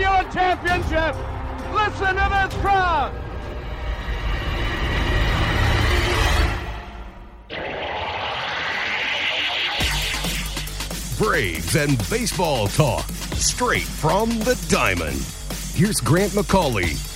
given championship. Listen to this crowd. Braves and baseball talk straight from the diamond. Here's Grant McCauley.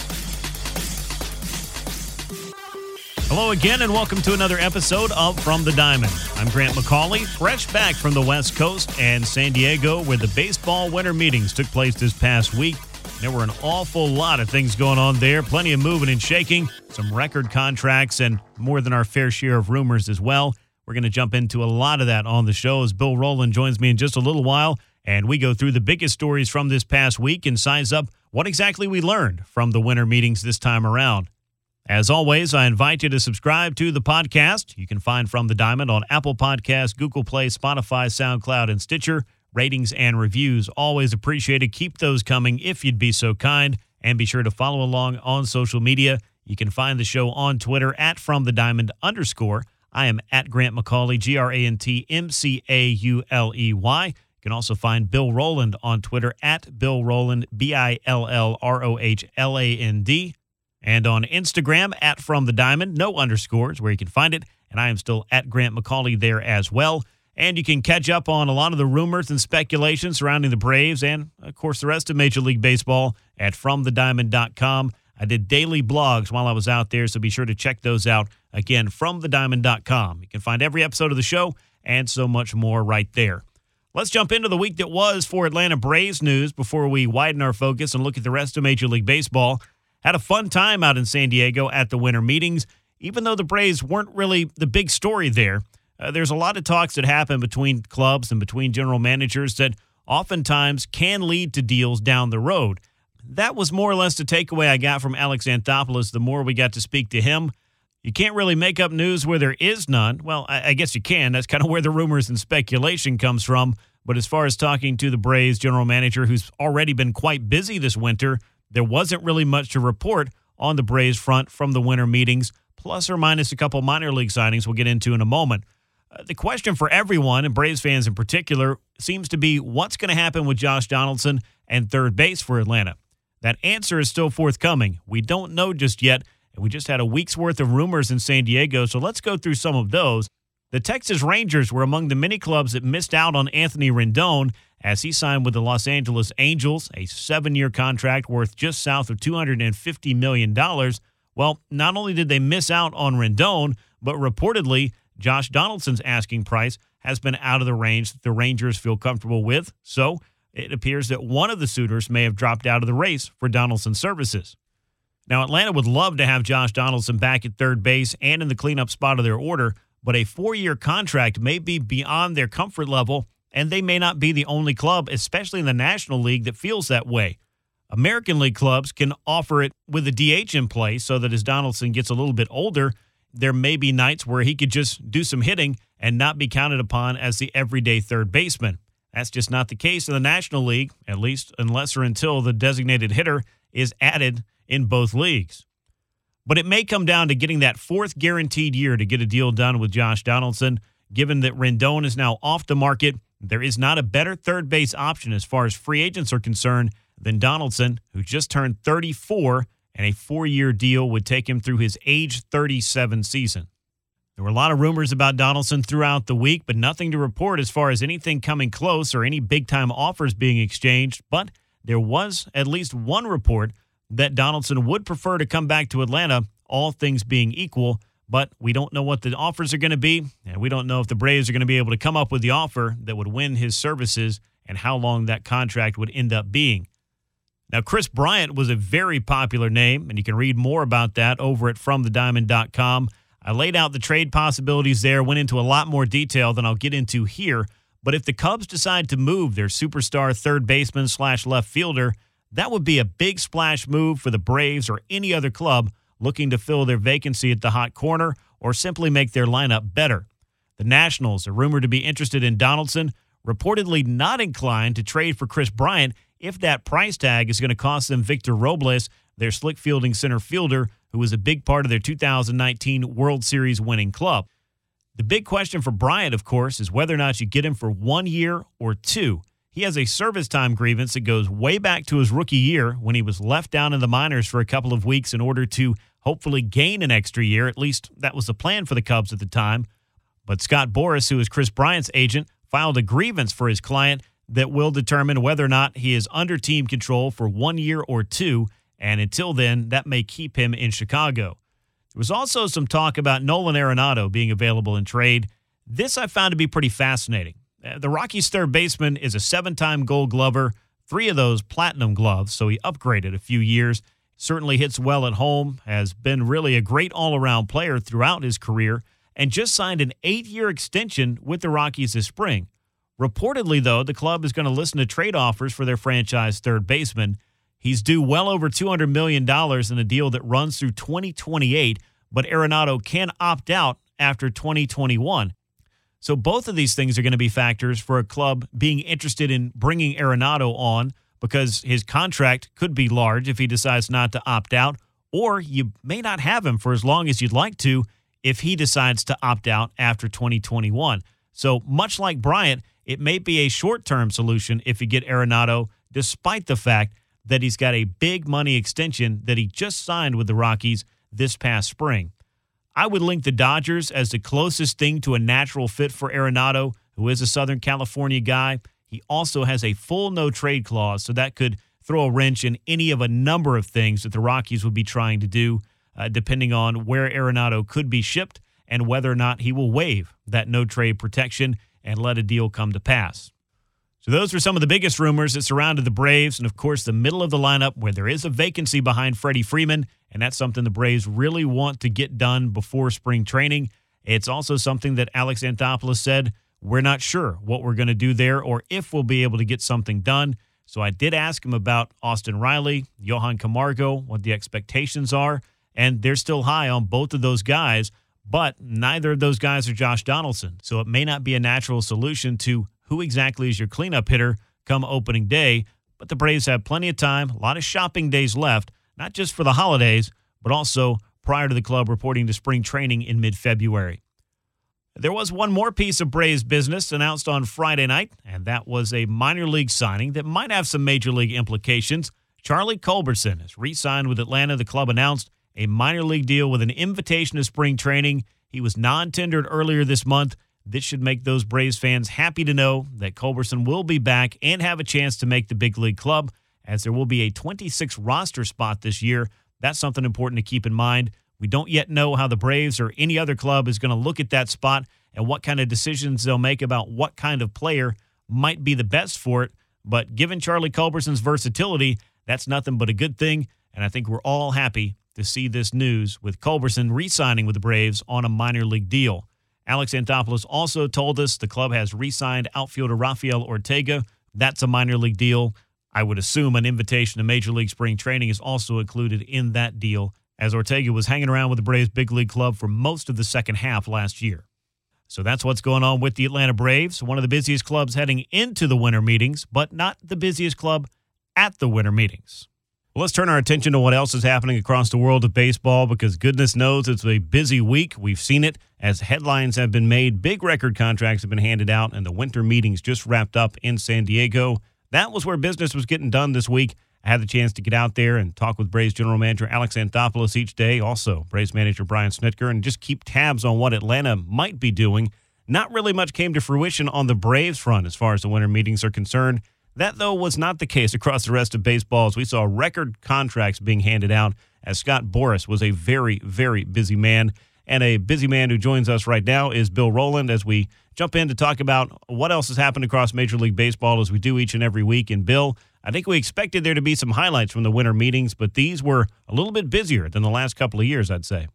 Hello again, and welcome to another episode of From the Diamond. I'm Grant McCauley, fresh back from the West Coast and San Diego, where the baseball winter meetings took place this past week. There were an awful lot of things going on there, plenty of moving and shaking, some record contracts, and more than our fair share of rumors as well. We're going to jump into a lot of that on the show as Bill Rohland joins me in just a little while, and we go through the biggest stories from this past week and size up what exactly we learned from the winter meetings this time around. As always, I invite you to subscribe to the podcast. You can find From the Diamond on Apple Podcasts, Google Play, Spotify, SoundCloud, and Stitcher. Ratings and reviews always appreciated. Keep those coming if you'd be so kind. And be sure to follow along on social media. You can find the show on Twitter at From the Diamond underscore. I am at Grant McCauley, G R A N T M C A U L E Y. You can also find Bill Rohland on Twitter at Bill Rohland, B I L L R O H L A N D and on Instagram at From the Diamond, no underscores, where you can find it. And I am still at Grant McCauley there as well. And you can catch up on a lot of the rumors and speculation surrounding the Braves and, of course, the rest of Major League Baseball at FromTheDiamond.com. I did daily blogs while I was out there, so be sure to check those out. Again, FromTheDiamond.com. You can find every episode of the show and so much more right there. Let's jump into the week that was for Atlanta Braves news before we widen our focus and look at the rest of Major League Baseball. Had a fun time out in San Diego at the winter meetings, even though the Braves weren't really the big story there. Uh, there's a lot of talks that happen between clubs and between general managers that oftentimes can lead to deals down the road. That was more or less the takeaway I got from Alex Anthopoulos the more we got to speak to him. You can't really make up news where there is none. Well, I, I guess you can. That's kind of where the rumors and speculation comes from. But as far as talking to the Braves general manager, who's already been quite busy this winter, there wasn't really much to report on the Braves front from the winter meetings, plus or minus a couple minor league signings we'll get into in a moment. Uh, the question for everyone, and Braves fans in particular, seems to be what's going to happen with Josh Donaldson and third base for Atlanta. That answer is still forthcoming. We don't know just yet, and we just had a week's worth of rumors in San Diego, so let's go through some of those. The Texas Rangers were among the many clubs that missed out on Anthony Rendon as he signed with the Los Angeles Angels, a seven year contract worth just south of $250 million. Well, not only did they miss out on Rendon, but reportedly, Josh Donaldson's asking price has been out of the range that the Rangers feel comfortable with. So it appears that one of the suitors may have dropped out of the race for Donaldson's services. Now, Atlanta would love to have Josh Donaldson back at third base and in the cleanup spot of their order, but a four year contract may be beyond their comfort level and they may not be the only club, especially in the National League, that feels that way. American League clubs can offer it with a DH in place so that as Donaldson gets a little bit older, there may be nights where he could just do some hitting and not be counted upon as the everyday third baseman. That's just not the case in the National League, at least unless or until the designated hitter is added in both leagues. But it may come down to getting that fourth guaranteed year to get a deal done with Josh Donaldson, given that Rendon is now off the market there is not a better third base option as far as free agents are concerned than Donaldson, who just turned 34, and a four year deal would take him through his age 37 season. There were a lot of rumors about Donaldson throughout the week, but nothing to report as far as anything coming close or any big time offers being exchanged. But there was at least one report that Donaldson would prefer to come back to Atlanta, all things being equal but we don't know what the offers are going to be, and we don't know if the Braves are going to be able to come up with the offer that would win his services and how long that contract would end up being. Now, Kris Bryant was a very popular name, and you can read more about that over at FromTheDiamond.com. I laid out the trade possibilities there, went into a lot more detail than I'll get into here. But if the Cubs decide to move their superstar third baseman slash left fielder, That would be a big splash move for the Braves or any other club looking to fill their vacancy at the hot corner or simply make their lineup better. The Nationals are rumored to be interested in Donaldson, reportedly not inclined to trade for Kris Bryant if that price tag is going to cost them Victor Robles, their slick fielding center fielder, who was a big part of their 2019 World Series winning club. The big question for Bryant, of course, is whether or not you get him for one year or two. He has a service time grievance that goes way back to his rookie year when he was left down in the minors for a couple of weeks in order to hopefully gain an extra year. At least that was the plan for the Cubs at the time. But Scott Boras, who is Kris Bryant's agent, filed a grievance for his client that will determine whether or not he is under team control for one year or two. And until then, that may keep him in Chicago. There was also some talk about Nolan Arenado being available in trade. This I found to be pretty fascinating. Uh, the Rockies' third baseman is a seven time gold glover, three of those platinum gloves, so he upgraded a few years. Certainly hits well at home, has been really a great all around player throughout his career, and just signed an eight year extension with the Rockies this spring. Reportedly, though, the club is going to listen to trade offers for their franchise third baseman. He's due well over $200 million in a deal that runs through 2028, but Arenado can opt out after 2021. So both of these things are going to be factors for a club being interested in bringing Arenado on because his contract could be large if he decides not to opt out, or you may not have him for as long as you'd like to if he decides to opt out after 2021. So much like Bryant, it may be a short-term solution if you get Arenado, despite the fact that he's got a big money extension that he just signed with the Rockies this past spring. I would link the Dodgers as the closest thing to a natural fit for Arenado, who is a Southern California guy. He also has a full no trade clause, so that could throw a wrench in any of a number of things that the Rockies would be trying to do, uh, depending on where Arenado could be shipped and whether or not he will waive that no trade protection and let a deal come to pass. So, those were some of the biggest rumors that surrounded the Braves. And of course, the middle of the lineup where there is a vacancy behind Freddie Freeman. And that's something the Braves really want to get done before spring training. It's also something that Alex Anthopoulos said we're not sure what we're going to do there or if we'll be able to get something done. So I did ask him about Austin Riley, Johan Camargo, what the expectations are. And they're still high on both of those guys, but neither of those guys are Josh Donaldson. So it may not be a natural solution to who exactly is your cleanup hitter come opening day. But the Braves have plenty of time, a lot of shopping days left, not just for the holidays, but also prior to the club reporting to spring training in mid February. There was one more piece of Braves business announced on Friday night, and that was a minor league signing that might have some major league implications. Charlie Culberson has re signed with Atlanta. The club announced a minor league deal with an invitation to spring training. He was non tendered earlier this month this should make those Braves fans happy to know that Culberson will be back and have a chance to make the big league club, as there will be a 26 roster spot this year. That's something important to keep in mind. We don't yet know how the Braves or any other club is going to look at that spot and what kind of decisions they'll make about what kind of player might be the best for it. But given Charlie Culberson's versatility, that's nothing but a good thing. And I think we're all happy to see this news with Culberson re signing with the Braves on a minor league deal. Alex Anthopoulos also told us the club has re signed outfielder Rafael Ortega. That's a minor league deal. I would assume an invitation to Major League Spring Training is also included in that deal, as Ortega was hanging around with the Braves big league club for most of the second half last year. So that's what's going on with the Atlanta Braves, one of the busiest clubs heading into the winter meetings, but not the busiest club at the winter meetings. Well, let's turn our attention to what else is happening across the world of baseball because goodness knows it's a busy week. We've seen it as headlines have been made, big record contracts have been handed out, and the winter meetings just wrapped up in San Diego. That was where business was getting done this week. I had the chance to get out there and talk with Braves general manager Alex Anthopoulos each day, also Braves manager Brian Snitker, and just keep tabs on what Atlanta might be doing. Not really much came to fruition on the Braves front as far as the winter meetings are concerned. That, though, was not the case across the rest of baseball as we saw record contracts being handed out as Scott Boras was a very, very busy man. And a busy man who joins us right now is Bill Rohland as we jump in to talk about what else has happened across Major League Baseball as we do each and every week. And Bill, I think we expected there to be some highlights from the winter meetings, but these were a little bit busier than the last couple of years, I'd say.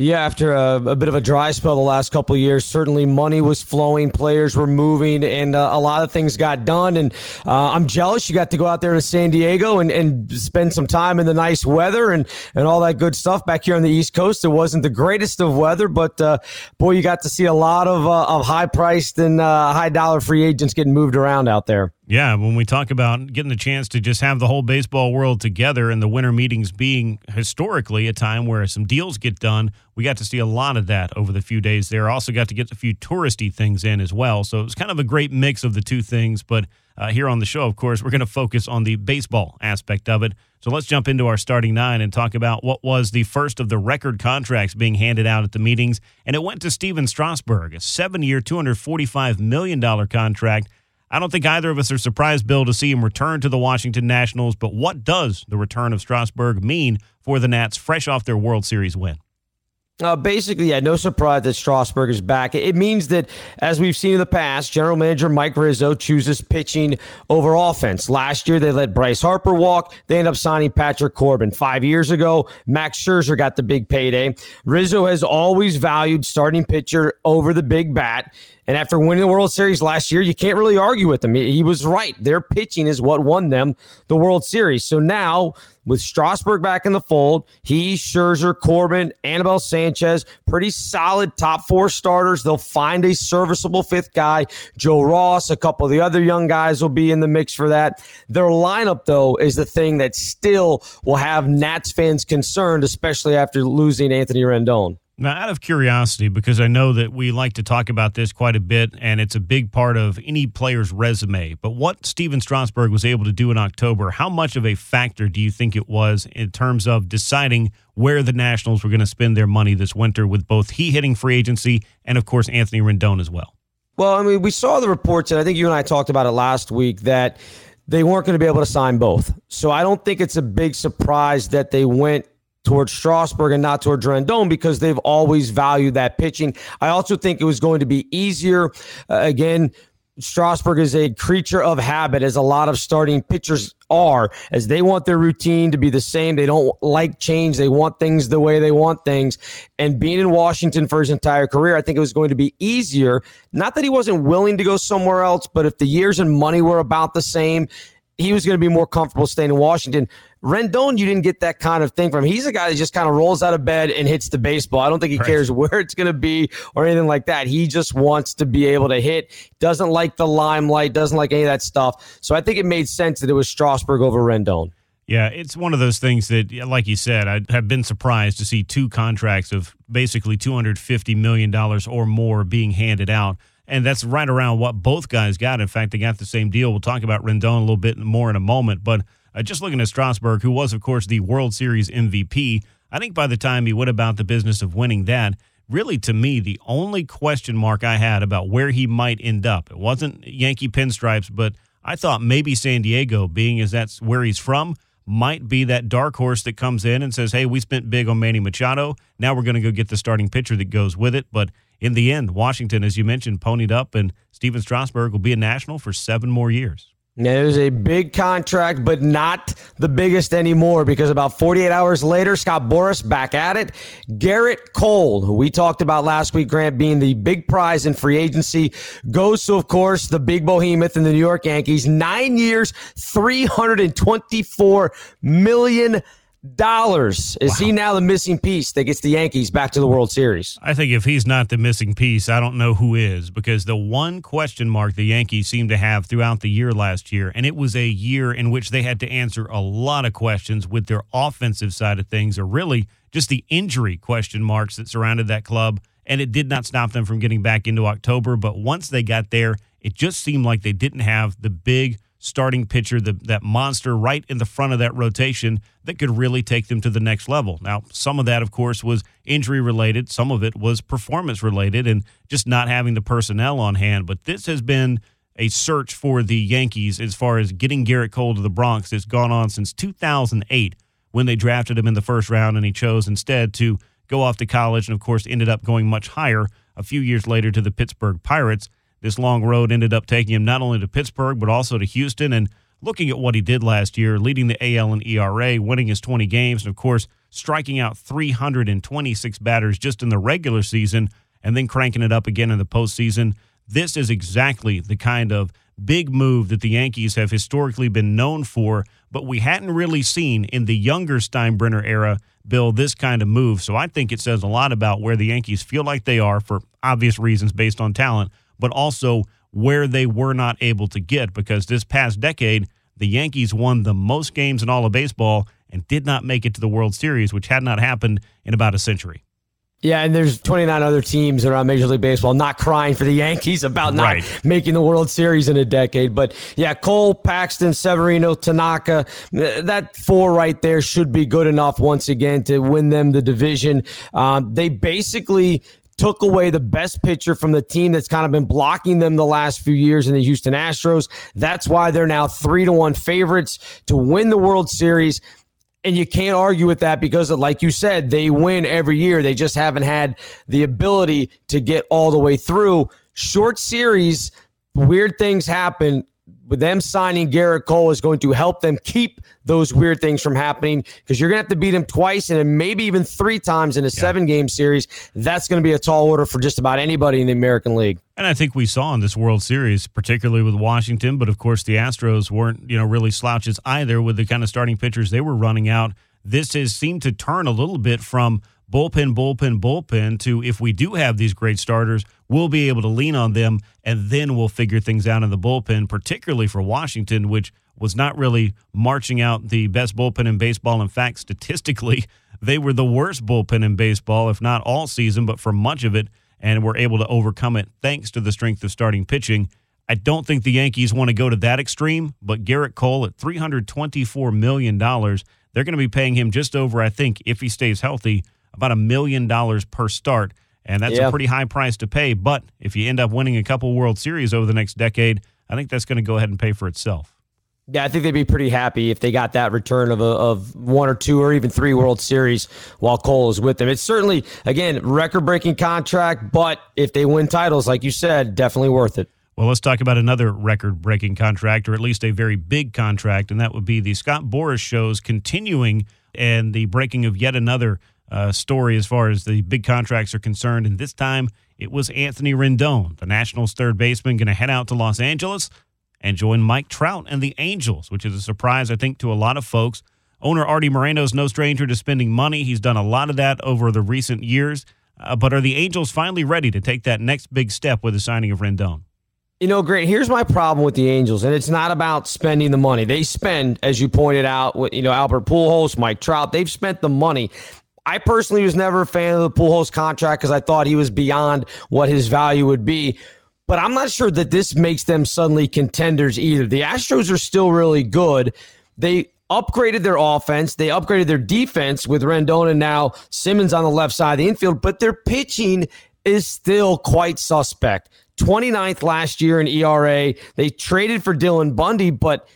Yeah, after a, a, bit of a dry spell the last couple years, certainly money was flowing, players were moving, and uh, a lot of things got done. And uh, I'm jealous you got to go out there to San Diego and, and spend some time in the nice weather and, and all that good stuff back here on the East Coast. It wasn't the greatest of weather, but uh, boy, you got to see a lot of, uh, of high priced and uh, high dollar free agents getting moved around out there. Yeah, when we talk about getting the chance to just have the whole baseball world together and the winter meetings being historically a time where some deals get done, we got to see a lot of that over the few days there. Also got to get a few touristy things in as well. So it was kind of a great mix of the two things. But uh, here on the show, of course, we're going to focus on the baseball aspect of it. So let's jump into our starting nine and talk about what was the first of the record contracts being handed out at the meetings. And it went to Stephen Strasburg, a seven year, $245 million contract I don't think either of us are surprised, Bill, to see him return to the Washington Nationals. But what does the return of Strasburg mean for the Nats fresh off their World Series win? Uh, basically, yeah, no surprise that Strasburg is back. It means that, as we've seen in the past, general manager Mike Rizzo chooses pitching over offense. Last year, they let Bryce Harper walk. They end up signing Patrick Corbin. Five years ago, Max Scherzer got the big payday. Rizzo has always valued starting pitcher over the big bat. And after winning the World Series last year, you can't really argue with him. He was right. Their pitching is what won them the World Series. So now, with Strasburg back in the fold, he, Scherzer, Corbin, Anibal Sanchez, pretty solid top four starters. They'll find a serviceable fifth guy. Joe Ross, a couple of the other young guys will be in the mix for that. Their lineup, though, is the thing that still will have Nats fans concerned, especially after losing Anthony Rendon. Now, out of curiosity, because I know that we like to talk about this quite a bit, and it's a big part of any player's resume, but what Stephen Strasburg was able to do in October, how much of a factor do you think it was in terms of deciding where the Nationals were going to spend their money this winter with both he hitting free agency and, of course, Anthony Rendon as well? Well, I mean, we saw the reports, and I think you and I talked about it last week that they weren't going to be able to sign both. So I don't think it's a big surprise that they went towards Strasburg and not towards Rendon because they've always valued that pitching. I also think it was going to be easier. Uh, again, Strasburg is a creature of habit, as a lot of starting pitchers are, as they want their routine to be the same. They don't like change. They want things the way they want things. And being in Washington for his entire career, I think it was going to be easier. Not that he wasn't willing to go somewhere else, but if the years and money were about the same, he was going to be more comfortable staying in Washington. Rendon, you didn't get that kind of thing from him. He's a guy that just kind of rolls out of bed and hits the baseball. I don't think he right. cares where it's going to be or anything like that. He just wants to be able to hit. Doesn't like the limelight. Doesn't like any of that stuff. So I think it made sense that it was Strasburg over Rendon. Yeah, it's one of those things that, like you said, I have been surprised to see two contracts of basically $250 million or more being handed out. And that's right around what both guys got. In fact, they got the same deal. We'll talk about Rendon a little bit more in a moment. But uh, just looking at Strasburg, who was, of course, the World Series MVP, I think by the time he went about the business of winning that, really to me, the only question mark I had about where he might end up, it wasn't Yankee pinstripes, but I thought maybe San Diego, being as that's where he's from, might be that dark horse that comes in and says, hey, we spent big on Manny Machado. Now we're going to go get the starting pitcher that goes with it. But in the end, Washington, as you mentioned, ponied up, and Stephen Strasburg will be a national for seven more years. It was a big contract, but not the biggest anymore because about 48 hours later, Scott Boras back at it. Gerrit Cole, who we talked about last week, Grant being the big prize in free agency, goes to, of course, the big behemoth in the New York Yankees. Nine years, $324 million dollars. Is wow. he now the missing piece that gets the Yankees back to the World Series? I think if he's not the missing piece, I don't know who is because the one question mark the Yankees seemed to have throughout the year last year, and it was a year in which they had to answer a lot of questions with their offensive side of things, or really just the injury question marks that surrounded that club. And it did not stop them from getting back into October. But once they got there, it just seemed like they didn't have the big starting pitcher, the, that monster right in the front of that rotation that could really take them to the next level. Now, some of that, of course, was injury related, some of it was performance related, and just not having the personnel on hand. But this has been a search for the Yankees as far as getting Gerrit Cole to the Bronx that's gone on since 2008 when they drafted him in the first round, and he chose instead to go off to college and, of course, ended up going much higher a few years later to the Pittsburgh Pirates. This long road ended up taking him not only to Pittsburgh, but also to Houston. And looking at what he did last year, leading the AL in ERA, winning his 20 games, and of course, striking out 326 batters just in the regular season and then cranking it up again in the postseason. This is exactly the kind of big move that the Yankees have historically been known for, but we hadn't really seen in the younger Steinbrenner era, Bill, this kind of move. So I think it says a lot about where the Yankees feel like they are for obvious reasons based on talent, but also where they were not able to get because this past decade, the Yankees won the most games in all of baseball and did not make it to the World Series, which had not happened in about a century. Yeah, and there's 29 other teams around Major League Baseball not crying for the Yankees about not Right. making the World Series in a decade. But yeah, Cole, Paxton, Severino, Tanaka, that four right there should be good enough once again to win them the division. Um, they basically took away the best pitcher from the team that's kind of been blocking them the last few years in the Houston Astros. That's why they're now three to one favorites to win the World Series. And you can't argue with that because, like you said, they win every year. They just haven't had the ability to get all the way through. Short series, weird things happen. With them signing Gerrit Cole is going to help them keep those weird things from happening because you're going to have to beat him twice and then maybe even three times in a seven game series. That's going to be a tall order for just about anybody in the American League. And I think we saw in this World Series, particularly with Washington, but of course the Astros weren't, you know, really slouches either with the kind of starting pitchers they were running out. This has seemed to turn a little bit from bullpen, bullpen, bullpen to if we do have these great starters, we'll be able to lean on them and then we'll figure things out in the bullpen, particularly for Washington, which was not really marching out the best bullpen in baseball. In fact, statistically, they were the worst bullpen in baseball, if not all season, but for much of it and were able to overcome it thanks to the strength of starting pitching. I don't think the Yankees want to go to that extreme, but Gerrit Cole at $324 million, they're going to be paying him just over, I think, if he stays healthy, about a million dollars per start. And that's Yeah. a pretty high price to pay. But if you end up winning a couple World Series over the next decade, I think that's going to go ahead and pay for itself. Yeah, I think they'd be pretty happy if they got that return of a, of one or two or even three World Series while Cole is with them. It's certainly again record breaking contract, but if they win titles, like you said, definitely worth it. Well, let's talk about another record breaking contract, or at least a very big contract, and that would be the Scott Boras shows continuing and the breaking of yet another uh, story as far as the big contracts are concerned. And this time it was Anthony Rendon, the Nationals' third baseman, going to head out to Los Angeles and join Mike Trout and the Angels, which is a surprise, I think, to a lot of folks. Owner Arte Moreno is no stranger to spending money. He's done a lot of that over the recent years. Uh, but are the Angels finally ready to take that next big step with the signing of Rendon? You know, great. Here's my problem with the Angels, and it's not about spending the money. They spend, as you pointed out, with you know Albert Pujols, Mike Trout. They've spent the money. I personally was never a fan of the Pujols contract because I thought he was beyond what his value would be. But I'm not sure that this makes them suddenly contenders either. The Astros are still really good. They upgraded their offense. They upgraded their defense with Rendon and now Simmons on the left side of the infield, but their pitching is still quite suspect. 29th last year in ERA. They traded for Dylan Bundy, but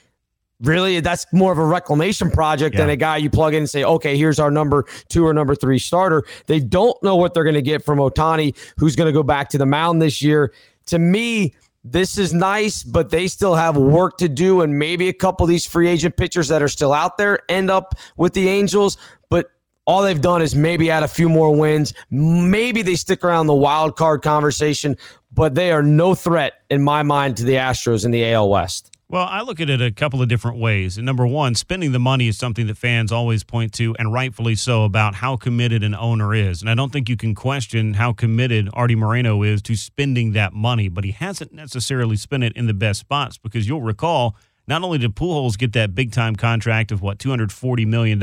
really that's more of a reclamation project than a guy you plug in and say, okay, here's our number two or number three starter. They don't know what they're going to get from Ohtani, who's going to go back to the mound this year. To me, this is nice, but they still have work to do. And maybe a couple of these free agent pitchers that are still out there end up with the Angels. But all they've done is maybe add a few more wins. Maybe they stick around the wild card conversation, but they are no threat in my mind to the Astros in the AL West. Well, I look at it a couple of different ways. And number one, spending the money is something that fans always point to, and rightfully so, about how committed an owner is. And I don't think you can question how committed Arte Moreno is to spending that money, but he hasn't necessarily spent it in the best spots because you'll recall not only did Pujols get that big time contract of what, $240 million,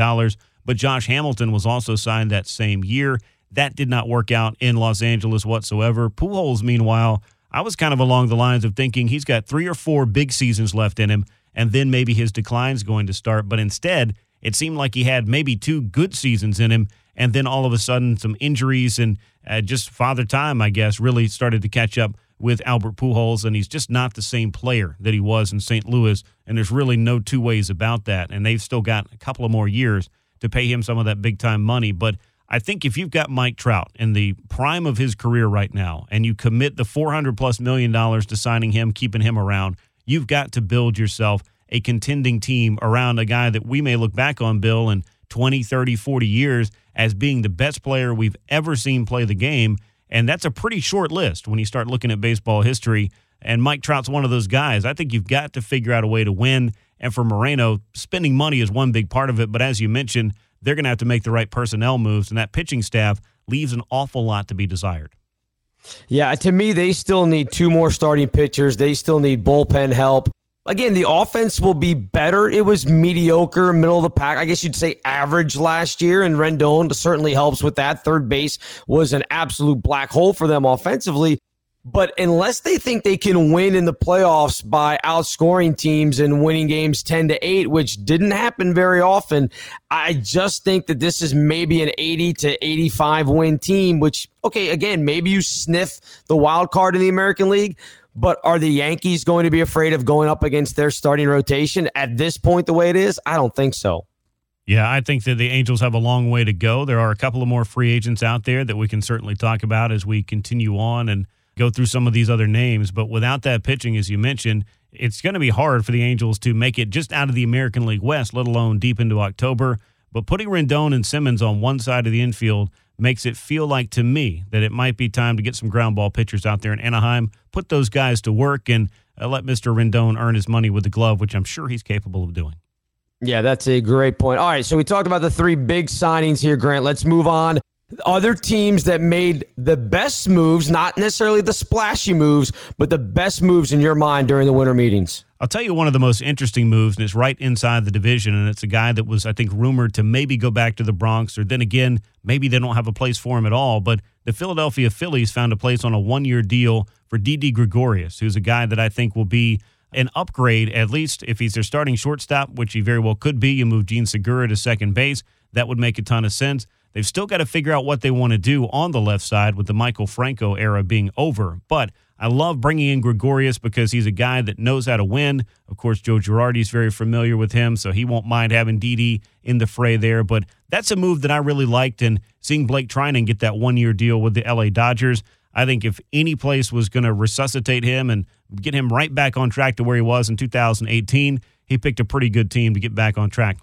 but Josh Hamilton was also signed that same year. That did not work out in Los Angeles whatsoever. Pujols, meanwhile, I was kind of along the lines of thinking he's got three or four big seasons left in him, and then maybe his decline's going to start. But instead, it seemed like he had maybe two good seasons in him, and then all of a sudden, some injuries and uh, just father time, I guess, really started to catch up with Albert Pujols, and he's just not the same player that he was in St. Louis. And there's really no two ways about that. And they've still got a couple of more years to pay him some of that big time money. But I think if you've got Mike Trout in the prime of his career right now and you commit the 400 plus million dollars to signing him, keeping him around, you've got to build yourself a contending team around a guy that we may look back on, Bill, in 20, 30, 40 years as being the best player we've ever seen play the game. And that's a pretty short list when you start looking at baseball history. And Mike Trout's one of those guys. I think you've got to figure out a way to win. And for Moreno, spending money is one big part of it. But as you mentioned, they're going to have to make the right personnel moves. And that pitching staff leaves an awful lot to be desired. Yeah, to me, they still need two more starting pitchers. They still need bullpen help. Again, the offense will be better. It was mediocre, middle of the pack. I guess you'd say average last year, and Rendon certainly helps with that. Third base was an absolute black hole for them offensively. But unless they think they can win in the playoffs by outscoring teams and winning games 10 to 8, which didn't happen very often, I just think that this is maybe an 80 to 85 win team, which, okay, again, maybe you sniff the wild card in the American League, but are the Yankees going to be afraid of going up against their starting rotation at this point, the way it is? I don't think so. Yeah, I think that the Angels have a long way to go. There are a couple of more free agents out there that we can certainly talk about as we continue on and go through some of these other names. But without that pitching, as you mentioned, it's going to be hard for the Angels to make it just out of the American League West, let alone deep into October. But putting Rendon and Simmons on one side of the infield makes it feel like to me that it might be time to get some ground ball pitchers out there in Anaheim, put those guys to work, and uh, let Mr. Rendon earn his money with the glove, which I'm sure he's capable of doing. Yeah, that's a great point. All right, so we talked about the three big signings here, Grant. Let's move on. Other teams that made the best moves, not necessarily the splashy moves, but the best moves in your mind during the winter meetings. I'll tell you one of the most interesting moves, and it's right inside the division. And it's a guy that was, I think, rumored to maybe go back to the Bronx, or then again, maybe they don't have a place for him at all. But the Philadelphia Phillies found a place on a one year deal for Didi Gregorius, who's a guy that I think will be an upgrade, at least if he's their starting shortstop, which he very well could be. You move Jean Segura to second base. That would make a ton of sense. They've still got to figure out what they want to do on the left side with the Maikel Franco era being over. But I love bringing in Gregorius because he's a guy that knows how to win. Of course, Joe Girardi's very familiar with him, so he won't mind having Didi in the fray there. But that's a move that I really liked, and seeing Blake Treinen get that one year deal with the LA Dodgers. I think if any place was going to resuscitate him and get him right back on track to where he was in 2018, he picked a pretty good team to get back on track.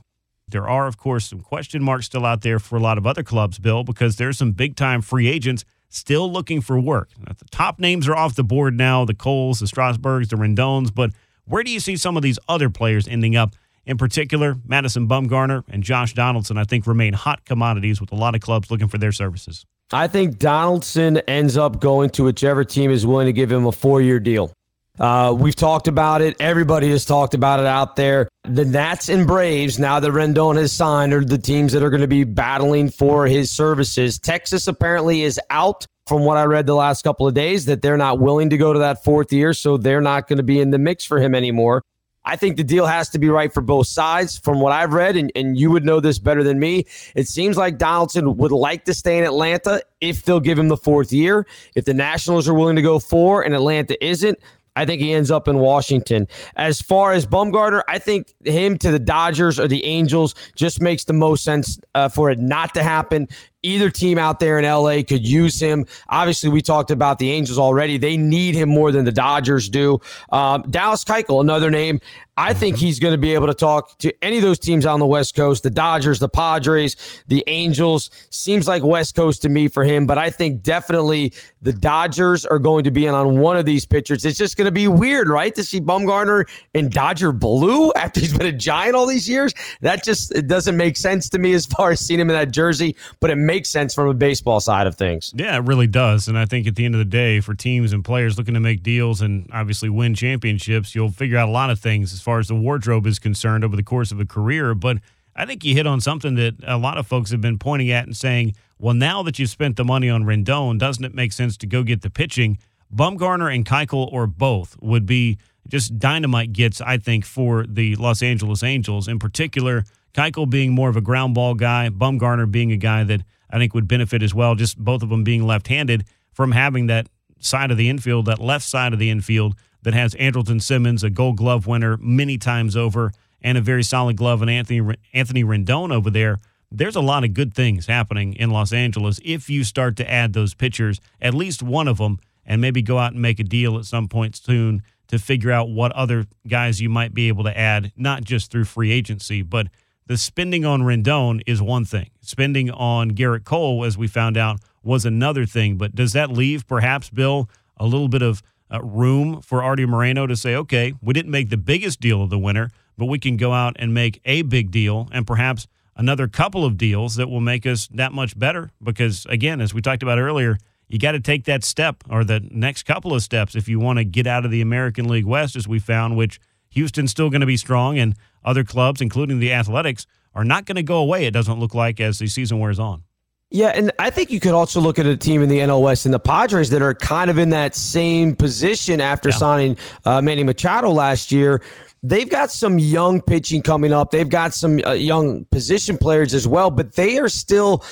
There are, of course, some question marks still out there for a lot of other clubs, Bill, because there's some big time free agents still looking for work. Now, the top names are off the board now the Coles, the Strasburgs, the Rendons, but where do you see some of these other players ending up? In particular, Madison Bumgarner and Josh Donaldson, I think, remain hot commodities with a lot of clubs looking for their services. I think Donaldson ends up going to whichever team is willing to give him a four year deal. Uh, we've talked about it. Everybody has talked about it out there. The Nats and Braves, now that Rendon has signed, are the teams that are going to be battling for his services. Texas apparently is out from what I read the last couple of days that they're not willing to go to that fourth year, so they're not going to be in the mix for him anymore. I think the deal has to be right for both sides. From what I've read, and, and you would know this better than me, it seems like Donaldson would like to stay in Atlanta if they'll give him the fourth year. If the Nationals are willing to go four and Atlanta isn't, I think he ends up in Washington. As far as Bumgarner, I think him to the Dodgers or the Angels just makes the most sense uh, for it not to happen. Either team out there in LA could use him. Obviously, we talked about the Angels already. They need him more than the Dodgers do. Um, Dallas Keuchel, another name. I think mm-hmm. he's going to be able to talk to any of those teams on the West Coast, the Dodgers, the Padres, the Angels. Seems like West Coast to me for him, but I think definitely the Dodgers are going to be in on one of these pitchers. It's just going to be weird, right? To see Bumgarner in Dodger blue after he's been a giant all these years. That just it doesn't make sense to me as far as seeing him in that jersey, but it makes sense from a baseball side of things. Yeah, it really does. And I think at the end of the day, for teams and players looking to make deals and obviously win championships, you'll figure out a lot of things as far as the wardrobe is concerned over the course of a career. But I think you hit on something that a lot of folks have been pointing at and saying, well, now that you've spent the money on Rendon, doesn't it make sense to go get the pitching? Bumgarner and Keuchel or both would be just dynamite gets, I think, for the Los Angeles Angels. In particular, Keuchel being more of a ground ball guy, Bumgarner being a guy that I think would benefit as well, just both of them being left handed from having that side of the infield, that left side of the infield that has Andrelton Simmons, a Gold Glove winner many times over, and a very solid glove, and Anthony Anthony Rendon over there. There's a lot of good things happening in Los Angeles if you start to add those pitchers, at least one of them, and maybe go out and make a deal at some point soon to figure out what other guys you might be able to add, not just through free agency, but the spending on Rendon is one thing. Spending on Gerrit Cole, as we found out, was another thing. But does that leave perhaps, Bill, a little bit of uh, room for Arte Moreno to say, okay, we didn't make the biggest deal of the winter, but we can go out and make a big deal and perhaps another couple of deals that will make us that much better? Because, again, as we talked about earlier, you got to take that step or the next couple of steps if you want to get out of the American League West, as we found, which Houston's still going to be strong, and other clubs, including the Athletics, are not going to go away, it doesn't look like, as the season wears on. Yeah, and I think you could also look at a team in the NL West and the Padres that are kind of in that same position after yeah. signing uh, Manny Machado last year. They've got some young pitching coming up. They've got some uh, young position players as well, but they are still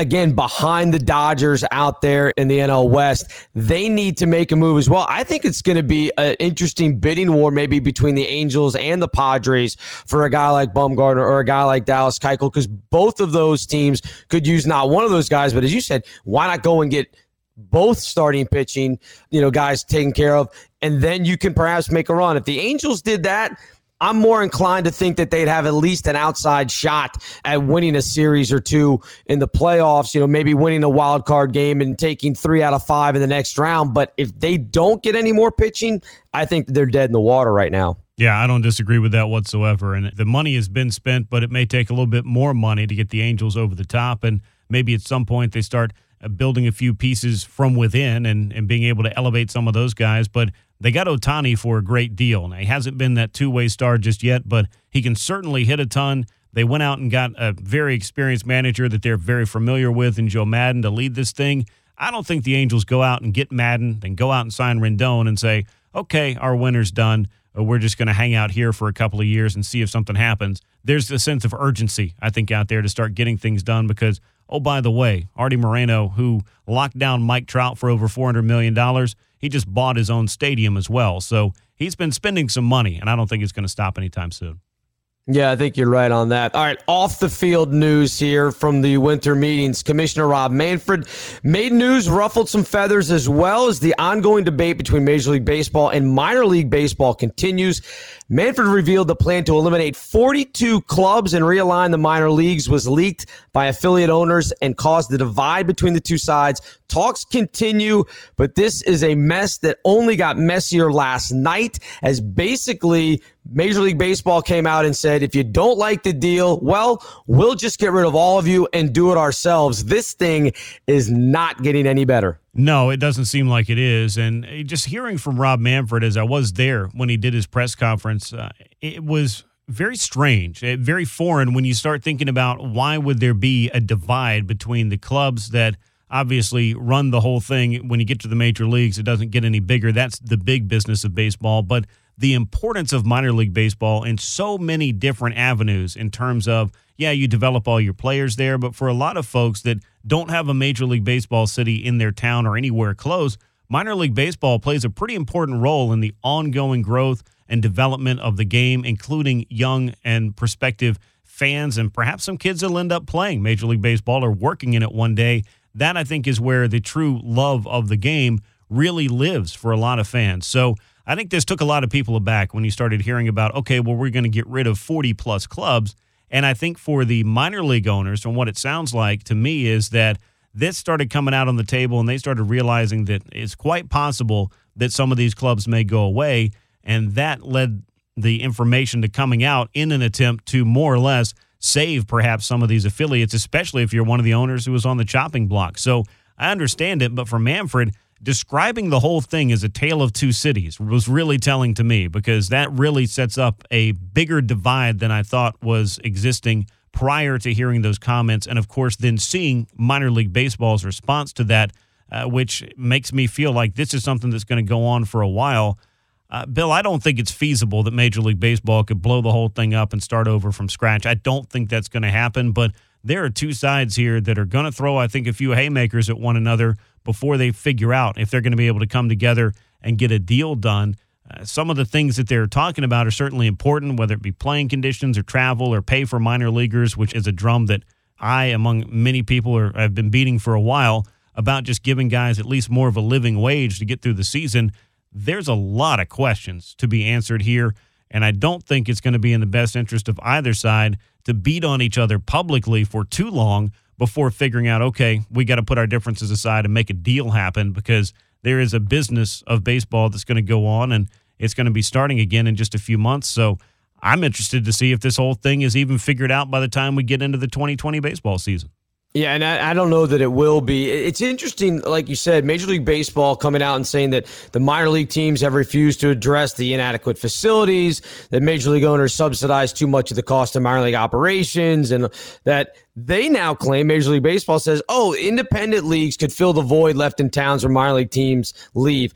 again behind the Dodgers out there in the NL West. They need to make a move as well. I think it's going to be an interesting bidding war maybe between the Angels and the Padres for a guy like Bumgarner or a guy like Dallas Keuchel because both of those teams could use not one of those guys, but as you said, why not go and get both starting pitching, you know, guys taken care of, and then you can perhaps make a run. If the Angels did that, I'm more inclined to think that they'd have at least an outside shot at winning a series or two in the playoffs, you know, maybe winning a wild card game and taking three out of five in the next round. But if they don't get any more pitching, I think they're dead in the water right now. Yeah, I don't disagree with that whatsoever. And the money has been spent, but it may take a little bit more money to get the Angels over the top. And maybe at some point they start uh, building a few pieces from within and, and being able to elevate some of those guys. But they got Ohtani for a great deal. Now, he hasn't been that two way star just yet, but he can certainly hit a ton. They went out and got a very experienced manager that they're very familiar with in Joe Maddon to lead this thing. I don't think the Angels go out and get Madden, then go out and sign Rendon and say, okay, our winter's done. Uh, we're just going to hang out here for a couple of years and see if something happens. There's a sense of urgency, I think, out there to start getting things done because, oh, by the way, Arte Moreno, who locked down Mike Trout for over $400 million, he just bought his own stadium as well. So he's been spending some money, and I don't think it's going to stop anytime soon. Yeah, I think you're right on that. All right, off the field news here from the winter meetings. Commissioner Rob Manfred made news, ruffled some feathers as well as the ongoing debate between Major League Baseball and minor league baseball continues. Manfred revealed the plan to eliminate 42 clubs and realign the minor leagues was leaked by affiliate owners and caused the divide between the two sides. Talks continue, but this is a mess that only got messier last night as basically Major League Baseball came out and said, if you don't like the deal, well, we'll just get rid of all of you and do it ourselves. This thing is not getting any better. No, it doesn't seem like it is. And just hearing from Rob Manfred as I was there when he did his press conference, uh, it was very strange, eh, very foreign when you start thinking about why would there be a divide between the clubs that obviously run the whole thing. When you get to the major leagues, it doesn't get any bigger. That's the big business of baseball. But the importance of minor league baseball in so many different avenues in terms of, yeah, you develop all your players there, but for a lot of folks that don't have a major league baseball city in their town or anywhere close, minor league baseball plays a pretty important role in the ongoing growth and development of the game, including young and prospective fans and perhaps some kids that'll end up playing Major League Baseball or working in it one day. That I think is where the true love of the game really lives for a lot of fans. So I think this took a lot of people aback when you started hearing about, okay, well, we're going to get rid of 40 plus clubs. And I think for the minor league owners, from what it sounds like to me, is that this started coming out on the table and they started realizing that it's quite possible that some of these clubs may go away. And that led the information to coming out in an attempt to more or less save perhaps some of these affiliates, especially if you're one of the owners who was on the chopping block. So I understand it, but for Manfred, describing the whole thing as a tale of two cities was really telling to me because that really sets up a bigger divide than I thought was existing prior to hearing those comments. And of course, then seeing minor league baseball's response to that, uh, which makes me feel like this is something that's going to go on for a while. Uh, Bill, I don't think it's feasible that Major League Baseball could blow the whole thing up and start over from scratch. I don't think that's going to happen, but there are two sides here that are going to throw, I think, a few haymakers at one another before they figure out if they're going to be able to come together and get a deal done. Uh, some of the things that they're talking about are certainly important, whether it be playing conditions or travel or pay for minor leaguers, which is a drum that I, among many people, are, have been beating for a while about just giving guys at least more of a living wage to get through the season. There's a lot of questions to be answered here, and I don't think it's going to be in the best interest of either side to beat on each other publicly for too long before figuring out, okay, we got to put our differences aside and make a deal happen because there is a business of baseball that's going to go on and it's going to be starting again in just a few months. So I'm interested to see if this whole thing is even figured out by the time we get into the 2020 baseball season. Yeah, and I, I, don't know that it will be. It's interesting, like you said, Major League Baseball coming out and saying that the minor league teams have refused to address the inadequate facilities, that Major League owners subsidize too much of the cost of minor league operations, and that they now claim, Major League Baseball says, oh, independent leagues could fill the void left in towns where minor league teams leave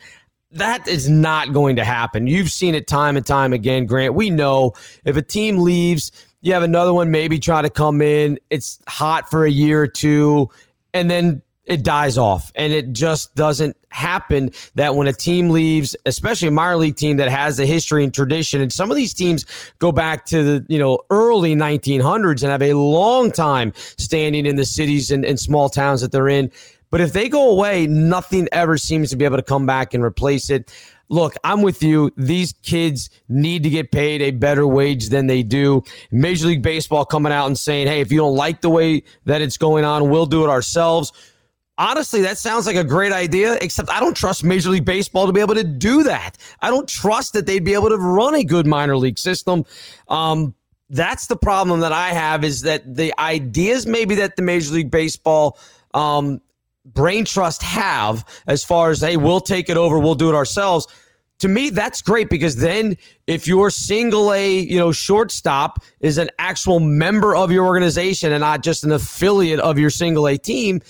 that is not going to happen. You've seen it time and time again, Grant. We know if a team leaves, you have another one maybe try to come in. It's hot for a year or two, and then it dies off. And it just doesn't happen that when a team leaves, especially a minor league team that has a history and tradition, and some of these teams go back to the you know early 1900s and have a long time standing in the cities and, and small towns that they're in. But if they go away, nothing ever seems to be able to come back and replace it look, I'm with you. These kids need to get paid a better wage than they do. Major League Baseball coming out and saying, hey, if you don't like the way that it's going on, we'll do it ourselves. Honestly, that sounds like a great idea, except I don't trust Major League Baseball to be able to do that. I don't trust that they'd be able to run a good minor league system. Um, that's the problem that I have is that the ideas maybe that the Major League Baseball um, brain trust have as far as hey we'll take it over we'll do it ourselves to me that's great because then if your single a you know shortstop is an actual member of your organization and not just an affiliate of your single a team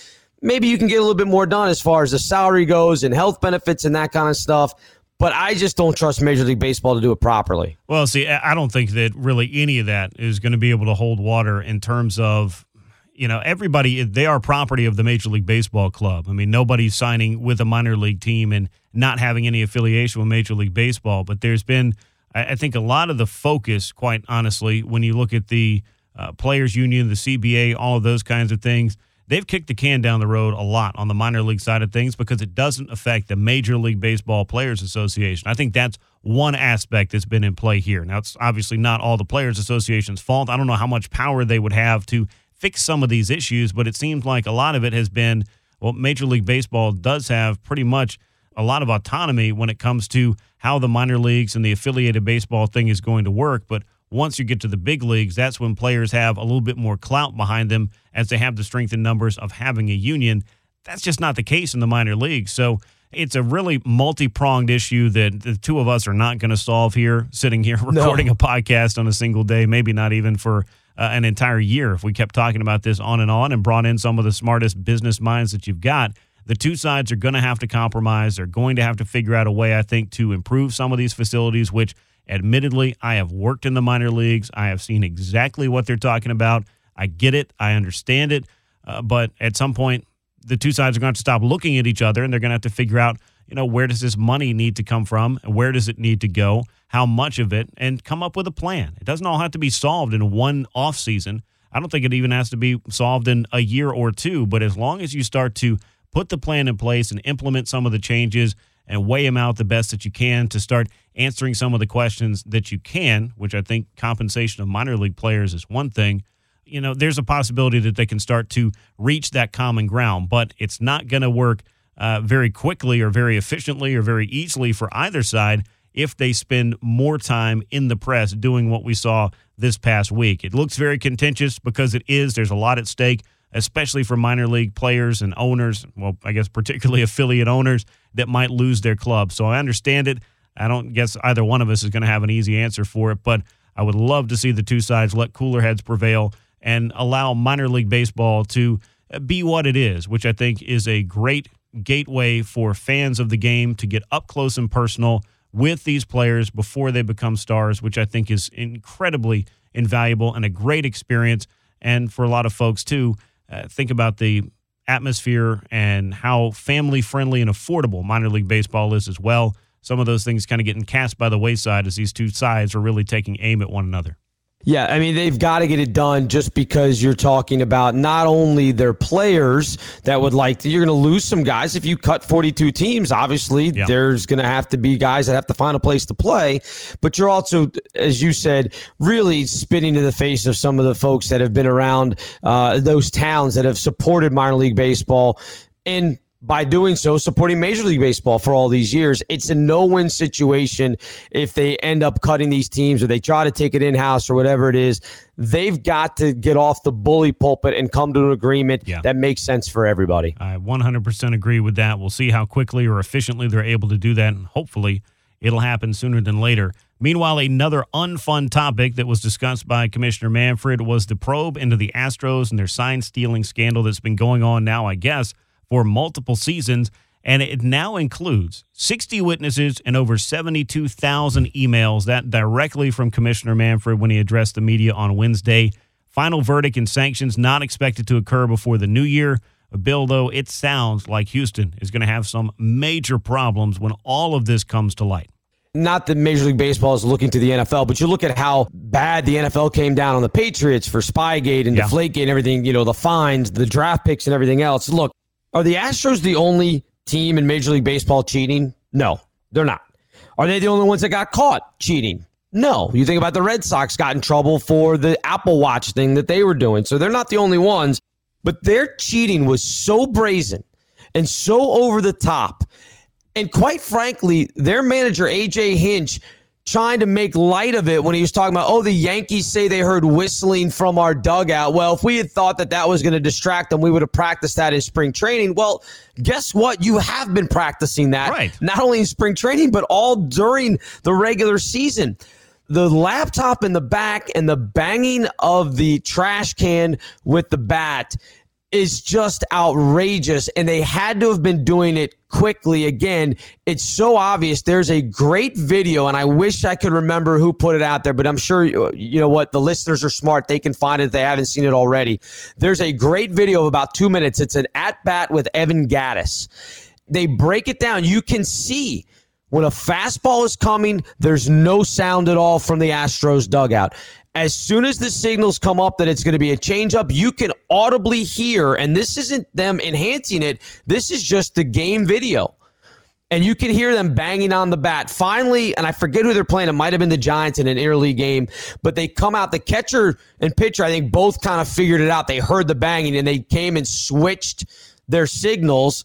maybe you can get a little bit more done as far as the salary goes and health benefits and that kind of stuff but I just don't trust Major League Baseball to do it properly. Well, see, I don't think that really any of that is going to be able to hold water in terms of you know, everybody, they are property of the Major League Baseball club. I mean, nobody's signing with a minor league team and not having any affiliation with Major League Baseball. But there's been, I think, a lot of the focus, quite honestly, when you look at the uh, Players Union, the CBA, all of those kinds of things, they've kicked the can down the road a lot on the minor league side of things because it doesn't affect the Major League Baseball Players Association. I think that's one aspect that's been in play here. Now, it's obviously not all the Players Association's fault. I don't know how much power they would have to fix some of these issues, but it seems like a lot of it has been well, Major League Baseball does have pretty much a lot of autonomy when it comes to how the minor leagues and the affiliated baseball thing is going to work. But once you get to the big leagues, that's when players have a little bit more clout behind them as they have the strength and numbers of having a union. That's just not the case in the minor leagues. So it's a really multi pronged issue that the two of us are not going to solve here, sitting here recording no. a podcast on a single day, maybe not even for uh, an entire year if we kept talking about this on and on and brought in some of the smartest business minds that you've got. The two sides are going to have to compromise. They're going to have to figure out a way, I think, to improve some of these facilities, which admittedly, I have worked in the minor leagues. I have seen exactly what they're talking about. I get it. I understand it. Uh, but at some point, the two sides are going to have to stop looking at each other and they're going to have to figure out, you know, where does this money need to come from? Where does it need to go? how much of it, and come up with a plan. It doesn't all have to be solved in one off season. I don't think it even has to be solved in a year or two. But as long as you start to put the plan in place and implement some of the changes and weigh them out the best that you can to start answering some of the questions that you can, which I think compensation of minor league players is one thing. You know, there's a possibility that they can start to reach that common ground, but it's not going to work uh, very quickly or very efficiently or very easily for either side if they spend more time in the press doing what we saw this past week. It looks very contentious because it is. There's a lot at stake, especially for minor league players and owners. Well, I guess particularly affiliate owners that might lose their club. So I understand it. I don't guess either one of us is going to have an easy answer for it, but I would love to see the two sides let cooler heads prevail and allow minor league baseball to be what it is, which I think is a great gateway for fans of the game to get up close and personal with these players before they become stars, which I think is incredibly invaluable and a great experience. And for a lot of folks, too, uh, think about the atmosphere and how family friendly and affordable minor league baseball is as well. Some of those things kind of getting cast by the wayside as these two sides are really taking aim at one another. Yeah, I mean, they've got to get it done just because you're talking about not only their players that would like to, you're going to lose some guys. If you cut 42 teams, obviously, yeah. there's going to have to be guys that have to find a place to play. But you're also, as you said, really spitting in the face of some of the folks that have been around uh, those towns that have supported minor league baseball. And by doing so, supporting Major League Baseball for all these years. It's a no win situation if they end up cutting these teams or they try to take it in house or whatever it is. They've got to get off the bully pulpit and come to an agreement yeah. that makes sense for everybody. I 100% agree with that. We'll see how quickly or efficiently they're able to do that. And hopefully, it'll happen sooner than later. Meanwhile, another unfun topic that was discussed by Commissioner Manfred was the probe into the Astros and their sign stealing scandal that's been going on now, I guess for multiple seasons, and it now includes 60 witnesses and over 72,000 emails. That directly from Commissioner Manfred when he addressed the media on Wednesday. Final verdict and sanctions not expected to occur before the new year. Bill, though, it sounds like Houston is going to have some major problems when all of this comes to light not that Major League Baseball is looking to the NFL, but you look at how bad the NFL came down on the Patriots for Spygate and yeah. Deflategate and everything, you know, the fines, the draft picks and everything else. Look, are the Astros the only team in Major League Baseball cheating? No, they're not. Are they the only ones that got caught cheating? No. You think about the Red Sox got in trouble for the Apple Watch thing that they were doing. So they're not the only ones, but their cheating was so brazen and so over the top. And quite frankly, their manager, AJ Hinch, trying to make light of it when he was talking about, oh, the Yankees say they heard whistling from our dugout. Well, if we had thought that that was going to distract them, we would have practiced that in spring training. Well, guess what? You have been practicing that, right. not only in spring training, but all during the regular season. The laptop in the back and the banging of the trash can with the bat is just outrageous. And they had to have been doing it quickly. Again, it's so obvious. There's a great video, and I wish I could remember who put it out there, but I'm sure, uh, you know what, the listeners are smart. They can find it if they haven't seen it already. There's a great video of about two minutes. It's an at bat with Evan Gattis. They break it down. You can see when a fastball is coming, there's no sound at all from the Astros dugout as soon as the signals come up that it's going to be a changeup, you can audibly hear, and this isn't them enhancing it, this is just the game video. And you can hear them banging on the bat. Finally, and I forget who they're playing. It might have been the Giants in an interleague game, but they come out. The catcher and pitcher, I think, both kind of figured it out. They heard the banging and they came and switched their signals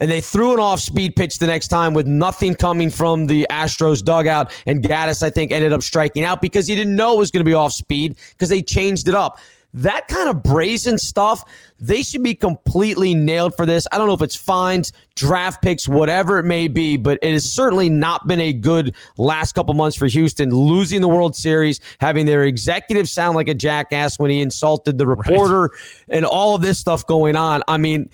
and they threw an off speed pitch the next time with nothing coming from the Astros dugout. And Gattis, I think, ended up striking out because he didn't know it was going to be off speed because they changed it up. That kind of brazen stuff, they should be completely nailed for this. I don't know if it's fines, draft picks, whatever it may be, but it has certainly not been a good last couple months for Houston. Losing the World Series, having their executive sound like a jackass when he insulted the reporter, right. and all of this stuff going on. I mean,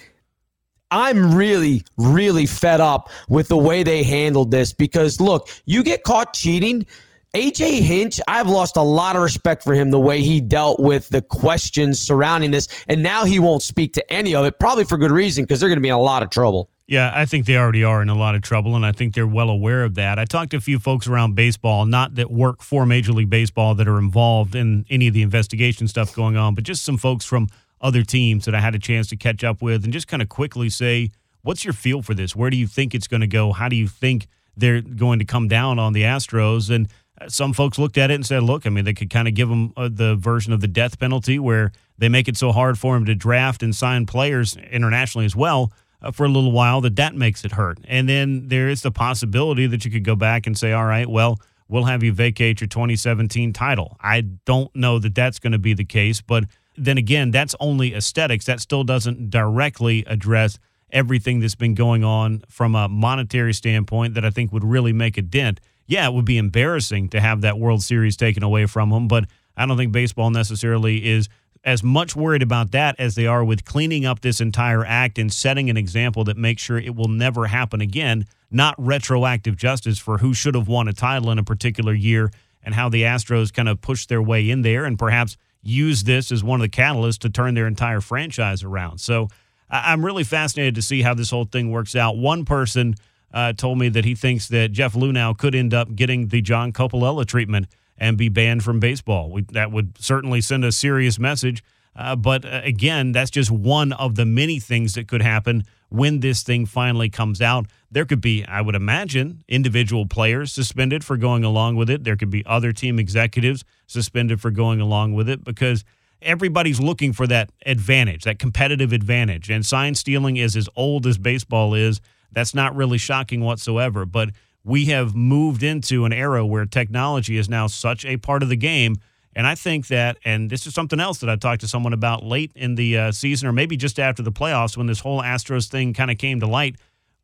I'm really, really fed up with the way they handled this because look, you get caught cheating. AJ Hinch, I've lost a lot of respect for him the way he dealt with the questions surrounding this. And now he won't speak to any of it, probably for good reason, because they're going to be in a lot of trouble. Yeah, I think they already are in a lot of trouble, and I think they're well aware of that. I talked to a few folks around baseball, not that work for Major League Baseball that are involved in any of the investigation stuff going on, but just some folks from other teams that I had a chance to catch up with and just kind of quickly say, what's your feel for this? Where do you think it's going to go? How do you think they're going to come down on the Astros? And uh, some folks looked at it and said, look, I mean, they could kind of give them uh, the version of the death penalty where they make it so hard for them to draft and sign players internationally as well. Uh, for a little while, that that makes it hurt, and then there is the possibility that you could go back and say, "All right, well, we'll have you vacate your 2017 title." I don't know that that's going to be the case, but then again, that's only aesthetics. That still doesn't directly address everything that's been going on from a monetary standpoint that I think would really make a dent. Yeah, it would be embarrassing to have that World Series taken away from them, but I don't think baseball necessarily is as much worried about that as they are with cleaning up this entire act and setting an example that makes sure it will never happen again, not retroactive justice for who should have won a title in a particular year and how the Astros kind of pushed their way in there and perhaps use this as one of the catalysts to turn their entire franchise around. So I'm really fascinated to see how this whole thing works out. One person uh, told me that he thinks that Jeff Luhnow could end up getting the John Coppolella treatment and be banned from baseball. We, that would certainly send a serious message. Uh, but uh, again, that's just one of the many things that could happen when this thing finally comes out. There could be, I would imagine, individual players suspended for going along with it. There could be other team executives suspended for going along with it because everybody's looking for that advantage, that competitive advantage. And sign stealing is as old as baseball is. That's not really shocking whatsoever. But we have moved into an era where technology is now such a part of the game. And I think that, and this is something else that I talked to someone about late in the uh, season, or maybe just after the playoffs when this whole Astros thing kind of came to light.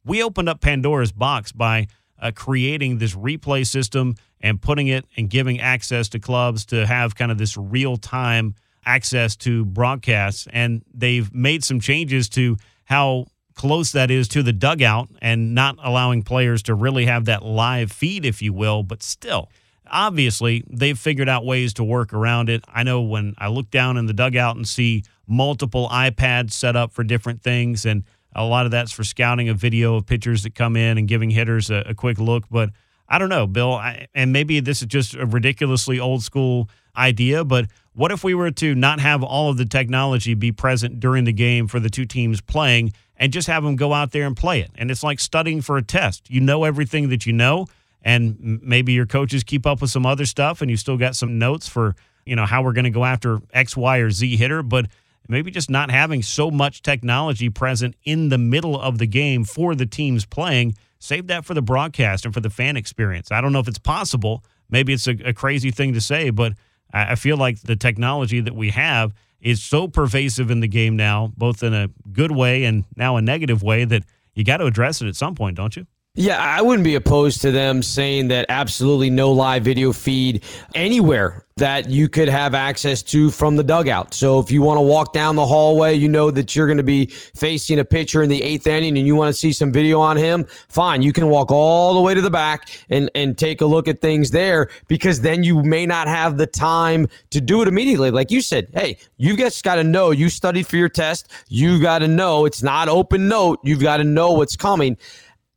We opened up Pandora's box by uh, creating this replay system and putting it and giving access to clubs to have kind of this real time access to broadcasts. And they've made some changes to how close that is to the dugout and not allowing players to really have that live feed, if you will, but still. Obviously, they've figured out ways to work around it. I know when I look down in the dugout and see multiple iPads set up for different things, and a lot of that's for scouting a video of pitchers that come in and giving hitters a, a quick look. But I don't know, Bill, I, and maybe this is just a ridiculously old school idea, but what if we were to not have all of the technology be present during the game for the two teams playing and just have them go out there and play it? And it's like studying for a test. You know everything that you know, and maybe your coaches keep up with some other stuff and you still got some notes for, you know, how we're going to go after X, Y, or Z hitter, but maybe just not having so much technology present in the middle of the game for the teams playing. Save that for the broadcast and for the fan experience. I don't know if it's possible. Maybe it's a, a crazy thing to say, but I feel like the technology that we have is so pervasive in the game now, both in a good way and now a negative way, that you got to address it at some point, don't you? Yeah, I wouldn't be opposed to them saying that absolutely no live video feed anywhere that you could have access to from the dugout. So if you want to walk down the hallway, you know that you're going to be facing a pitcher in the eighth inning and you want to see some video on him, fine. You can walk all the way to the back and, and take a look at things there because then you may not have the time to do it immediately. Like you said, hey, you just got to know you studied for your test. You got to know it's not open note. You've got to know what's coming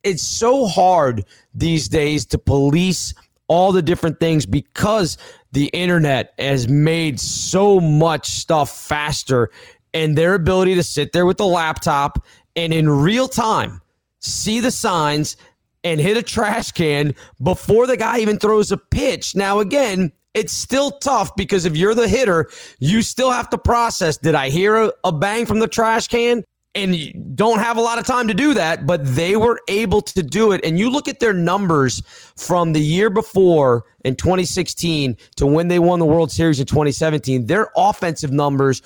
it's so hard these days to police all the different things because the internet has made so much stuff faster and their ability to sit there with the laptop and in real time see the signs and hit a trash can before the guy even throws a pitch. Now, again, it's still tough because if you're the hitter, you still have to process did I hear a, a bang from the trash can? And you don't have a lot of time to do that, but they were able to do it. And you look at their numbers from the year before in 2016 to when they won the World Series in 2017, their offensive numbers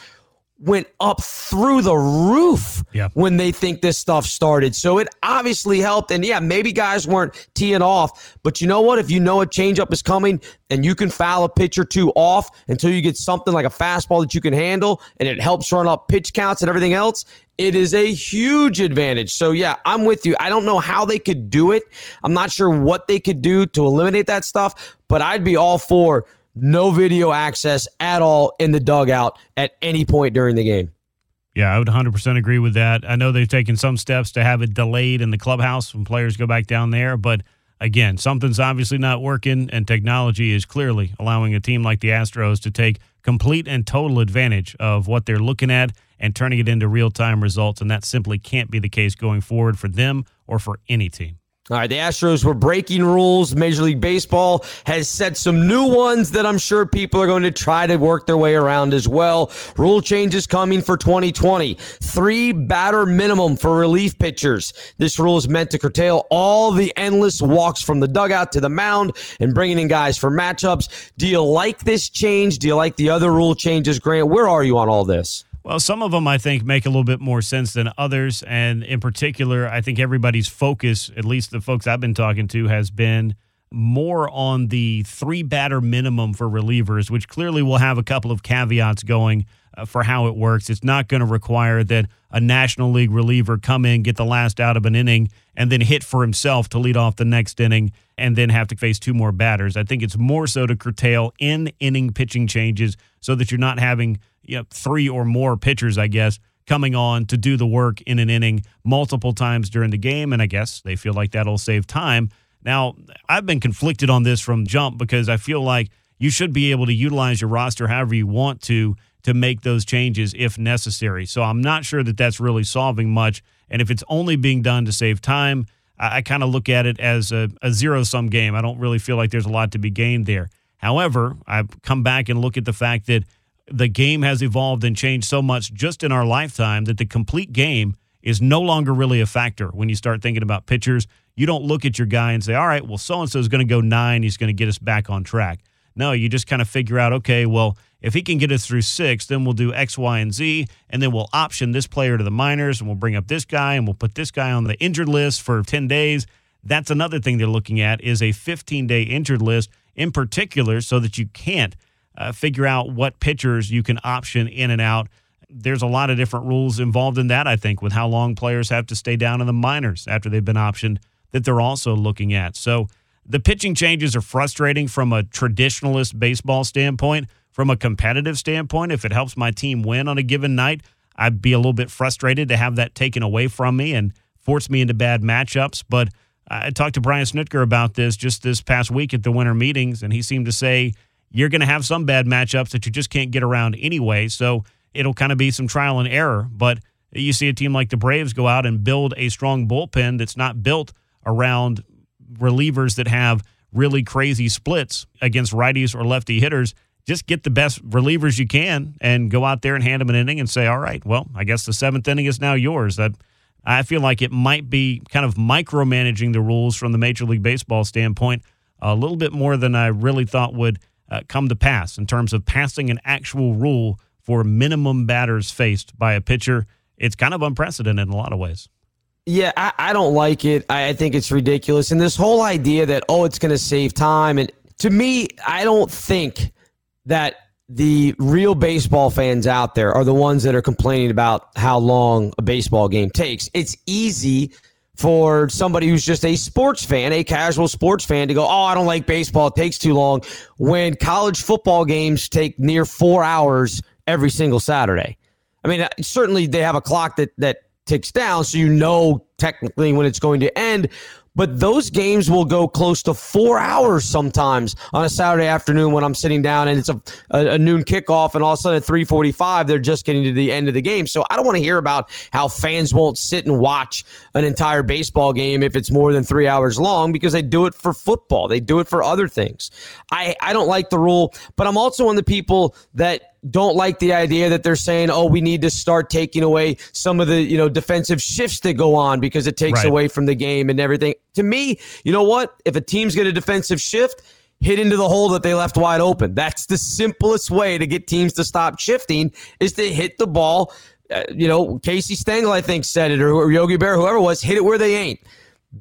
went up through the roof yeah. when they think this stuff started. So it obviously helped. And yeah, maybe guys weren't teeing off, but you know what? If you know a changeup is coming and you can foul a pitch or two off until you get something like a fastball that you can handle and it helps run up pitch counts and everything else, it is a huge advantage. So yeah, I'm with you. I don't know how they could do it. I'm not sure what they could do to eliminate that stuff, but I'd be all for no video access at all in the dugout at any point during the game. Yeah, I would 100% agree with that. I know they've taken some steps to have it delayed in the clubhouse when players go back down there, but again, something's obviously not working, and technology is clearly allowing a team like the Astros to take complete and total advantage of what they're looking at and turning it into real time results. And that simply can't be the case going forward for them or for any team. All right, the Astros were breaking rules. Major League Baseball has set some new ones that I'm sure people are going to try to work their way around as well. Rule changes coming for 2020. Three batter minimum for relief pitchers. This rule is meant to curtail all the endless walks from the dugout to the mound and bringing in guys for matchups. Do you like this change? Do you like the other rule changes, Grant? Where are you on all this? Well, some of them I think make a little bit more sense than others. And in particular, I think everybody's focus, at least the folks I've been talking to, has been more on the three batter minimum for relievers, which clearly will have a couple of caveats going for how it works. It's not going to require that a National League reliever come in, get the last out of an inning, and then hit for himself to lead off the next inning and then have to face two more batters. I think it's more so to curtail in inning pitching changes so that you're not having you know, three or more pitchers, I guess, coming on to do the work in an inning multiple times during the game. And I guess they feel like that'll save time. Now, I've been conflicted on this from jump because I feel like you should be able to utilize your roster however you want to to make those changes if necessary. So I'm not sure that that's really solving much. And if it's only being done to save time, I, I kind of look at it as a, a zero sum game. I don't really feel like there's a lot to be gained there. However, I've come back and look at the fact that the game has evolved and changed so much just in our lifetime that the complete game is no longer really a factor when you start thinking about pitchers. You don't look at your guy and say, all right, well, so and so is going to go nine. He's going to get us back on track. No, you just kind of figure out, okay, well, if he can get us through six, then we'll do X, Y, and Z, and then we'll option this player to the minors, and we'll bring up this guy, and we'll put this guy on the injured list for 10 days. That's another thing they're looking at is a 15 day injured list in particular, so that you can't uh, figure out what pitchers you can option in and out. There's a lot of different rules involved in that, I think, with how long players have to stay down in the minors after they've been optioned that they're also looking at. So the pitching changes are frustrating from a traditionalist baseball standpoint. From a competitive standpoint, if it helps my team win on a given night, I'd be a little bit frustrated to have that taken away from me and force me into bad matchups. But I talked to Brian Snitker about this just this past week at the winter meetings, and he seemed to say you're going to have some bad matchups that you just can't get around anyway. So it'll kind of be some trial and error. But you see a team like the Braves go out and build a strong bullpen that's not built around relievers that have really crazy splits against righties or lefty hitters. Just get the best relievers you can and go out there and hand them an inning and say, all right, well, I guess the seventh inning is now yours. That I feel like it might be kind of micromanaging the rules from the Major League Baseball standpoint a little bit more than I really thought would uh, come to pass in terms of passing an actual rule for minimum batters faced by a pitcher. It's kind of unprecedented in a lot of ways. Yeah, I, I don't like it. I, I think it's ridiculous. And this whole idea that, oh, it's going to save time. And to me, I don't think that the real baseball fans out there are the ones that are complaining about how long a baseball game takes. It's easy for somebody who's just a sports fan, a casual sports fan, to go, Oh, I don't like baseball. It takes too long. When college football games take near four hours every single Saturday. I mean, certainly they have a clock that, that ticks down, so you know technically when it's going to end. But those games will go close to four hours sometimes on a Saturday afternoon when I'm sitting down and it's a, a, a noon kickoff, and all of a sudden at 3:45 they're just getting to the end of the game. So I don't want to hear about how fans won't sit and watch an entire baseball game if it's more than three hours long because they do it for football, they do it for other things. I I don't like the rule, but I'm also one of the people that don't like the idea that they're saying, "Oh, we need to start taking away some of the you know defensive shifts that go on because it takes right. away from the game and everything." To me, you know what? If a team's get a defensive shift, hit into the hole that they left wide open. That's the simplest way to get teams to stop shifting is to hit the ball. Uh, you know, Casey Stengel, I think, said it, or, or Yogi Berra, whoever was, hit it where they ain't.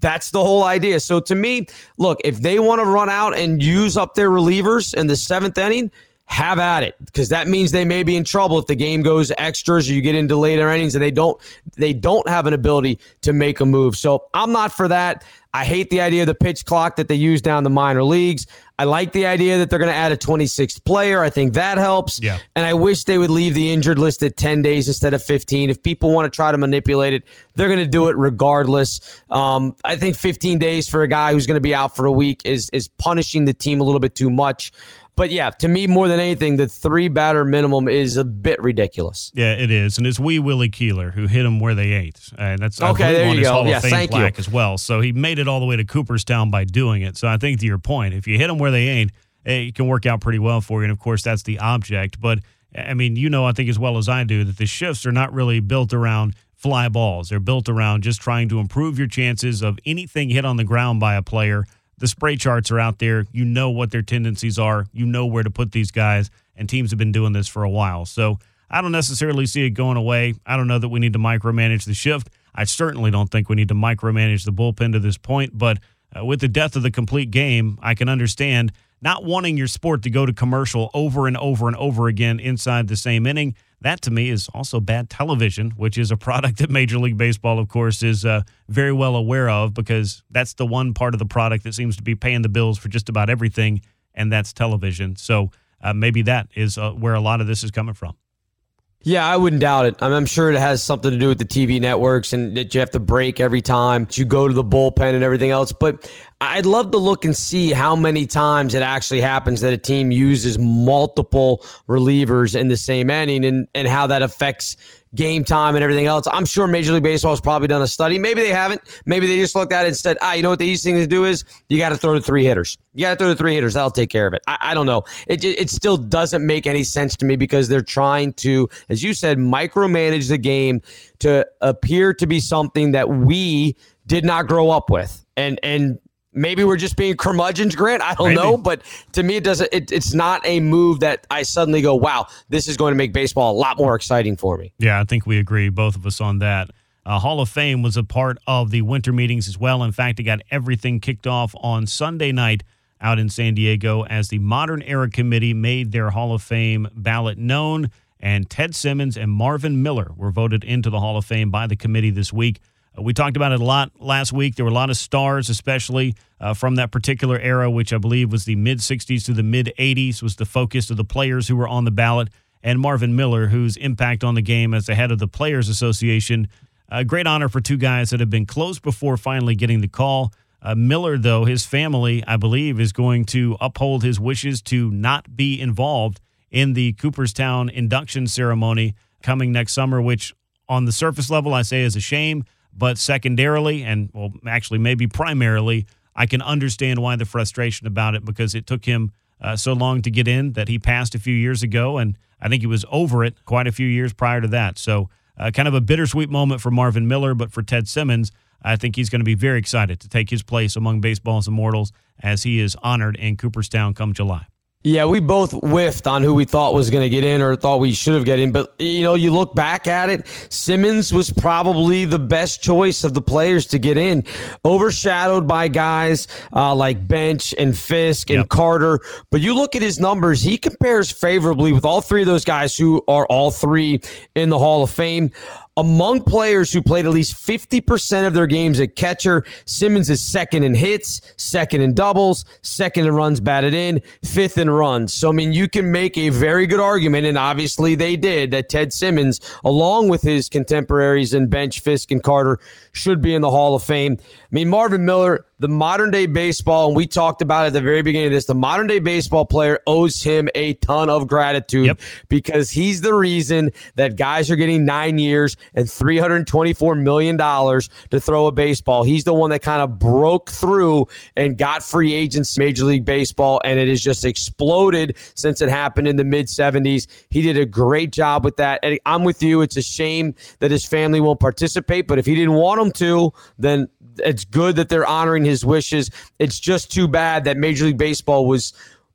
That's the whole idea. So to me, look, if they want to run out and use up their relievers in the seventh inning, have at it because that means they may be in trouble if the game goes extras or you get into later innings and they don't they don't have an ability to make a move. So I'm not for that. I hate the idea of the pitch clock that they use down the minor leagues. I like the idea that they're going to add a 26th player. I think that helps. Yeah. And I wish they would leave the injured list at 10 days instead of 15. If people want to try to manipulate it, they're going to do it regardless. Um, I think 15 days for a guy who's going to be out for a week is is punishing the team a little bit too much. But yeah, to me, more than anything, the three batter minimum is a bit ridiculous. Yeah, it is, and it's Wee Willie Keeler who hit him where they ate, and that's uh, okay. There you go. Hall yeah, thank you. as well. So he made it all the way to Cooperstown by doing it. So I think to your point, if you hit them where they ain't, eh, it can work out pretty well for you. And of course, that's the object. But I mean, you know, I think as well as I do that the shifts are not really built around fly balls. They're built around just trying to improve your chances of anything hit on the ground by a player the spray charts are out there. You know what their tendencies are. You know where to put these guys, and teams have been doing this for a while. So I don't necessarily see it going away. I don't know that we need to micromanage the shift. I certainly don't think we need to micromanage the bullpen to this point. But uh, with the death of the complete game, I can understand not wanting your sport to go to commercial over and over and over again inside the same inning. That to me is also bad television, which is a product that Major League Baseball, of course, is uh, very well aware of because that's the one part of the product that seems to be paying the bills for just about everything, and that's television. So uh, maybe that is uh, where a lot of this is coming from. Yeah, I wouldn't doubt it. I'm sure it has something to do with the TV networks and that you have to break every time you go to the bullpen and everything else. But I'd love to look and see how many times it actually happens that a team uses multiple relievers in the same inning and, and how that affects game time and everything else. I'm sure Major League Baseball has probably done a study. Maybe they haven't. Maybe they just looked at it and said, ah, you know what the easiest thing to do is? You got to throw to three hitters. You got to throw to three hitters. That'll take care of it. I, I don't know. It, it still doesn't make any sense to me because they're trying to, as you said, micromanage the game to appear to be something that we did not grow up with. And, and Maybe we're just being curmudgeons, Grant. I don't Maybe. know, but to me, it doesn't. It, it's not a move that I suddenly go, "Wow, this is going to make baseball a lot more exciting for me." Yeah, I think we agree, both of us, on that. Uh, Hall of Fame was a part of the winter meetings as well. In fact, it got everything kicked off on Sunday night out in San Diego as the Modern Era Committee made their Hall of Fame ballot known, and Ted Simmons and Marvin Miller were voted into the Hall of Fame by the committee this week. We talked about it a lot last week. There were a lot of stars, especially uh, from that particular era, which I believe was the mid 60s to the mid 80s, was the focus of the players who were on the ballot. And Marvin Miller, whose impact on the game as the head of the Players Association. A great honor for two guys that have been close before finally getting the call. Uh, Miller, though, his family, I believe, is going to uphold his wishes to not be involved in the Cooperstown induction ceremony coming next summer, which on the surface level I say is a shame. But secondarily, and well, actually, maybe primarily, I can understand why the frustration about it because it took him uh, so long to get in that he passed a few years ago. And I think he was over it quite a few years prior to that. So, uh, kind of a bittersweet moment for Marvin Miller, but for Ted Simmons, I think he's going to be very excited to take his place among baseball's immortals as he is honored in Cooperstown come July. Yeah, we both whiffed on who we thought was going to get in or thought we should have get in. But, you know, you look back at it, Simmons was probably the best choice of the players to get in, overshadowed by guys uh, like Bench and Fisk and yep. Carter. But you look at his numbers, he compares favorably with all three of those guys who are all three in the Hall of Fame. Among players who played at least 50% of their games at catcher, Simmons is second in hits, second in doubles, second in runs batted in, fifth in runs. So, I mean, you can make a very good argument, and obviously they did, that Ted Simmons, along with his contemporaries in Bench, Fisk, and Carter, should be in the Hall of Fame. I mean, Marvin Miller, the modern day baseball, and we talked about it at the very beginning of this, the modern day baseball player owes him a ton of gratitude yep. because he's the reason that guys are getting nine years and $324 million to throw a baseball. He's the one that kind of broke through and got free agents Major League Baseball, and it has just exploded since it happened in the mid 70s. He did a great job with that. And I'm with you. It's a shame that his family won't participate, but if he didn't want them to, then it's good that they're honoring his wishes. It's just too bad that Major League Baseball was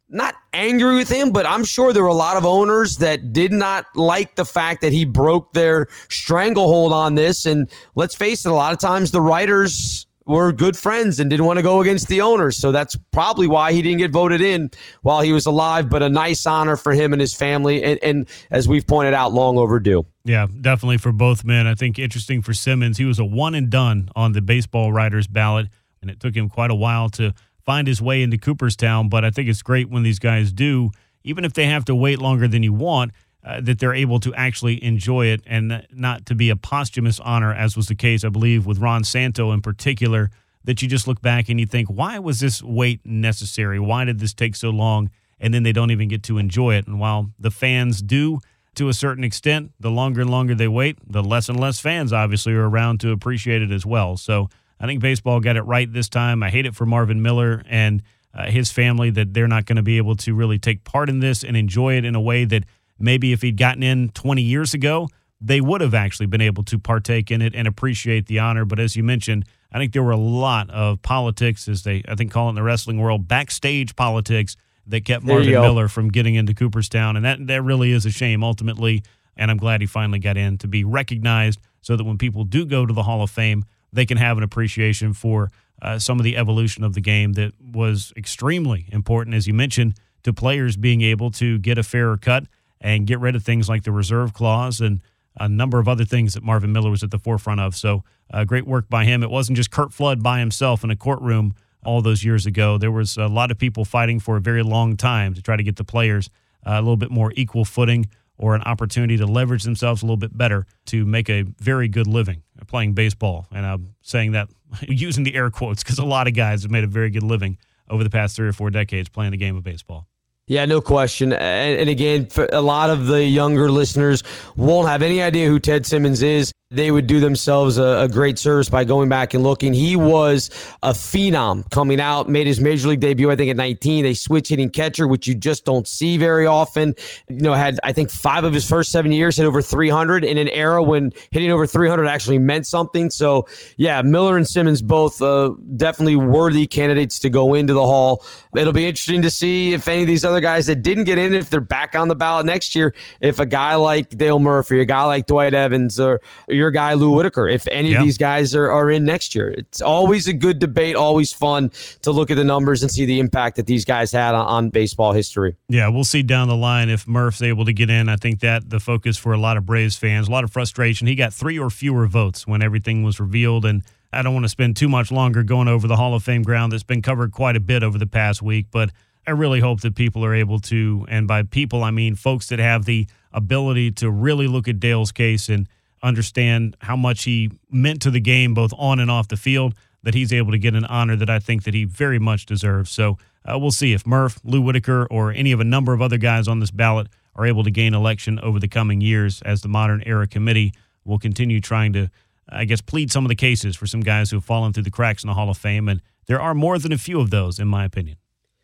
not angry with him, but I'm sure there were a lot of owners that did not like the fact that he broke their stranglehold on this. And let's face it, a lot of times the writers were good friends and didn't want to go against the owners. So that's probably why he didn't get voted in while he was alive, but a nice honor for him and his family. And, and as we've pointed out, long overdue. Yeah, definitely for both men. I think interesting for Simmons. He was a one and done on the baseball writers ballot, and it took him quite a while to find his way into Cooperstown. But I think it's great when these guys do, even if they have to wait longer than you want uh, that they're able to actually enjoy it and not to be a posthumous honor, as was the case, I believe, with Ron Santo in particular. That you just look back and you think, why was this wait necessary? Why did this take so long? And then they don't even get to enjoy it. And while the fans do to a certain extent, the longer and longer they wait, the less and less fans obviously are around to appreciate it as well. So I think baseball got it right this time. I hate it for Marvin Miller and uh, his family that they're not going to be able to really take part in this and enjoy it in a way that maybe if he'd gotten in 20 years ago, they would have actually been able to partake in it and appreciate the honor. But as you mentioned, I think there were a lot of politics, as they I think call it in the wrestling world, backstage politics that kept Marvin Miller from getting into Cooperstown, and that that really is a shame ultimately. And I'm glad he finally got in to be recognized, so that when people do go to the Hall of Fame, they can have an appreciation for uh, some of the evolution of the game that was extremely important, as you mentioned, to players being able to get a fairer cut and get rid of things like the reserve clause and a number of other things that Marvin Miller was at the forefront of. So, uh, great work by him. It wasn't just Curt Flood by himself in a courtroom all those years ago. There was a lot of people fighting for a very long time to try to get the players uh, a little bit more equal footing or an opportunity to leverage themselves a little bit better to make a very good living playing baseball. And I'm saying that using the air quotes because a lot of guys have made a very good living over the past three or four decades playing the game of baseball. Yeah, no question. And, and again, a lot of the younger listeners won't have any idea who Ted Simmons is they would do themselves a, a, great service by going back and looking. He was a phenom coming out, made his major league debut, I think, at 19. A switch hitting catcher, which you just don't see very often. You know, had, I think, five of his first seven years hit over 300 in an era when hitting over 300 actually meant something. So, yeah, Miller and Simmons both uh, definitely worthy candidates to go into the Hall. It'll be interesting to see if any of these other guys that didn't get in, if they're back on the ballot next year, if a guy like Dale Murphy, a guy like Dwight Evans, or your guy Lou Whitaker, if any of these guys are, are in next year. It's always a good debate, always fun to look at the numbers and see the impact that these guys had on, on baseball history. Yeah, we'll see down the line if Murph's able to get in. I think that the focus for a lot of Braves fans, a lot of frustration. He got three or fewer votes when everything was revealed and I don't want to spend too much longer going over the Hall of Fame ground that's been covered quite a bit over the past week, but I really hope that people are able to, and by people, I mean folks that have the ability to really look at Dale's case and understand how much he meant to the game, both on and off the field, that he's able to get an honor that I think that he very much deserves. So uh, we'll see if Murph, Lou Whitaker, or any of a number of other guys on this ballot are able to gain election over the coming years as the modern era committee will continue trying to, I guess, plead some of the cases for some guys who have fallen through the cracks in the Hall of Fame. And there are more than a few of those, in my opinion.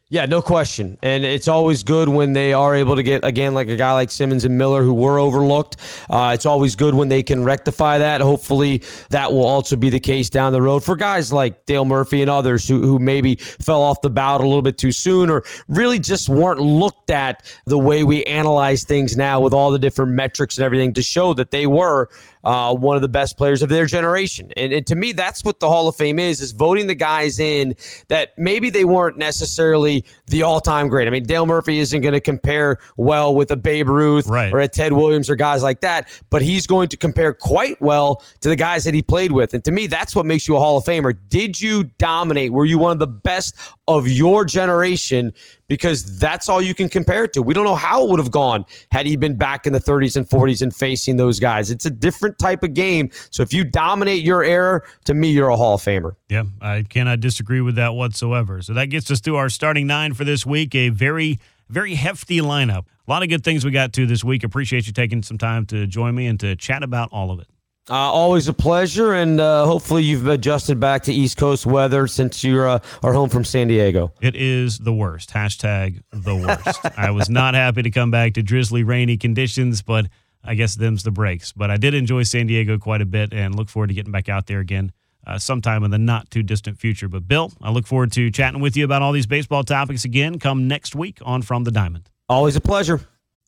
Yeah, no question. And it's always good when they are able to get, again, like a guy like Simmons and Miller who were overlooked. Uh, it's always good when they can rectify that. Hopefully, that will also be the case down the road for guys like Dale Murphy and others who, who maybe fell off the ballot a little bit too soon or really just weren't looked at the way we analyze things now with all the different metrics and everything to show that they were uh, one of the best players of their generation. And, and, to me, that's what the Hall of Fame is, is voting the guys in that maybe they weren't necessarily the all-time great. I mean, Dale Murphy isn't going to compare well with a Babe Ruth right. or a Ted Williams or guys like that, but he's going to compare quite well to the guys that he played with. And to me, that's what makes you a Hall of Famer. Did you dominate? Were you one of the best of your generation? because that's all you can compare it to. We don't know how it would have gone had he been back in the 30s and 40s and facing those guys. It's a different type of game. So if you dominate your era, to me, you're a Hall of Famer. Yeah, I cannot disagree with that whatsoever. So that gets us to our starting nine for this week. A very, very hefty lineup. A lot of good things we got to this week. Appreciate you taking some time to join me and to chat about all of it. Uh, always a pleasure, and uh, hopefully you've adjusted back to East Coast weather since you uh, are home from San Diego. It is the worst. Hashtag the worst. I was not happy to come back to drizzly, rainy conditions, but I guess them's the breaks. But I did enjoy San Diego quite a bit, and look forward to getting back out there again uh, sometime in the not too distant future. But Bill, I look forward to chatting with you about all these baseball topics again come next week on From the Diamond. Always a pleasure.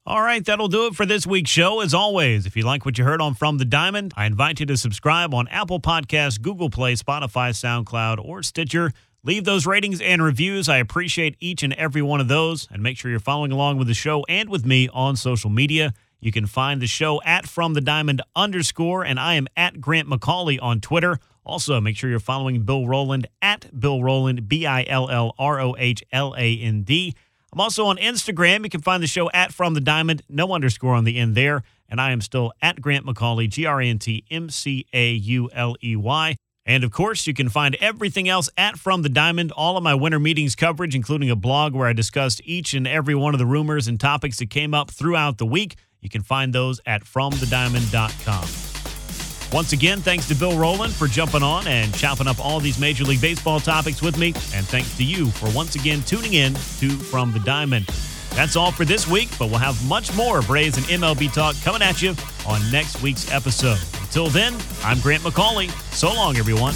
All right, that'll do it for this week's show. As always, if you like what you heard on From the Diamond, I invite you to subscribe on Apple Podcasts, Google Play, Spotify, SoundCloud, or Stitcher. Leave those ratings and reviews. I appreciate each and every one of those. And make sure you're following along with the show and with me on social media. You can find the show at From the Diamond underscore, and I am at Grant McAuley on Twitter. Also, make sure you're following Bill Rohland at Bill Rohland, B I L L R O H L A N D. I'm also on Instagram. You can find the show at From the Diamond, no underscore on the end there. And I am still at Grant McAuley, G R A N T M C A U L E Y. And of course, you can find everything else at From the Diamond, all of my winter meetings coverage, including a blog where I discussed each and every one of the rumors and topics that came up throughout the week. You can find those at FromTheDiamond.com. Once again, thanks to Bill Rohland for jumping on and chopping up all these Major League Baseball topics with me. And thanks to you for once again tuning in to From the Diamond. That's all for this week, but we'll have much more Braves and MLB talk coming at you on next week's episode. Until then, I'm Grant McAuley. So long, everyone.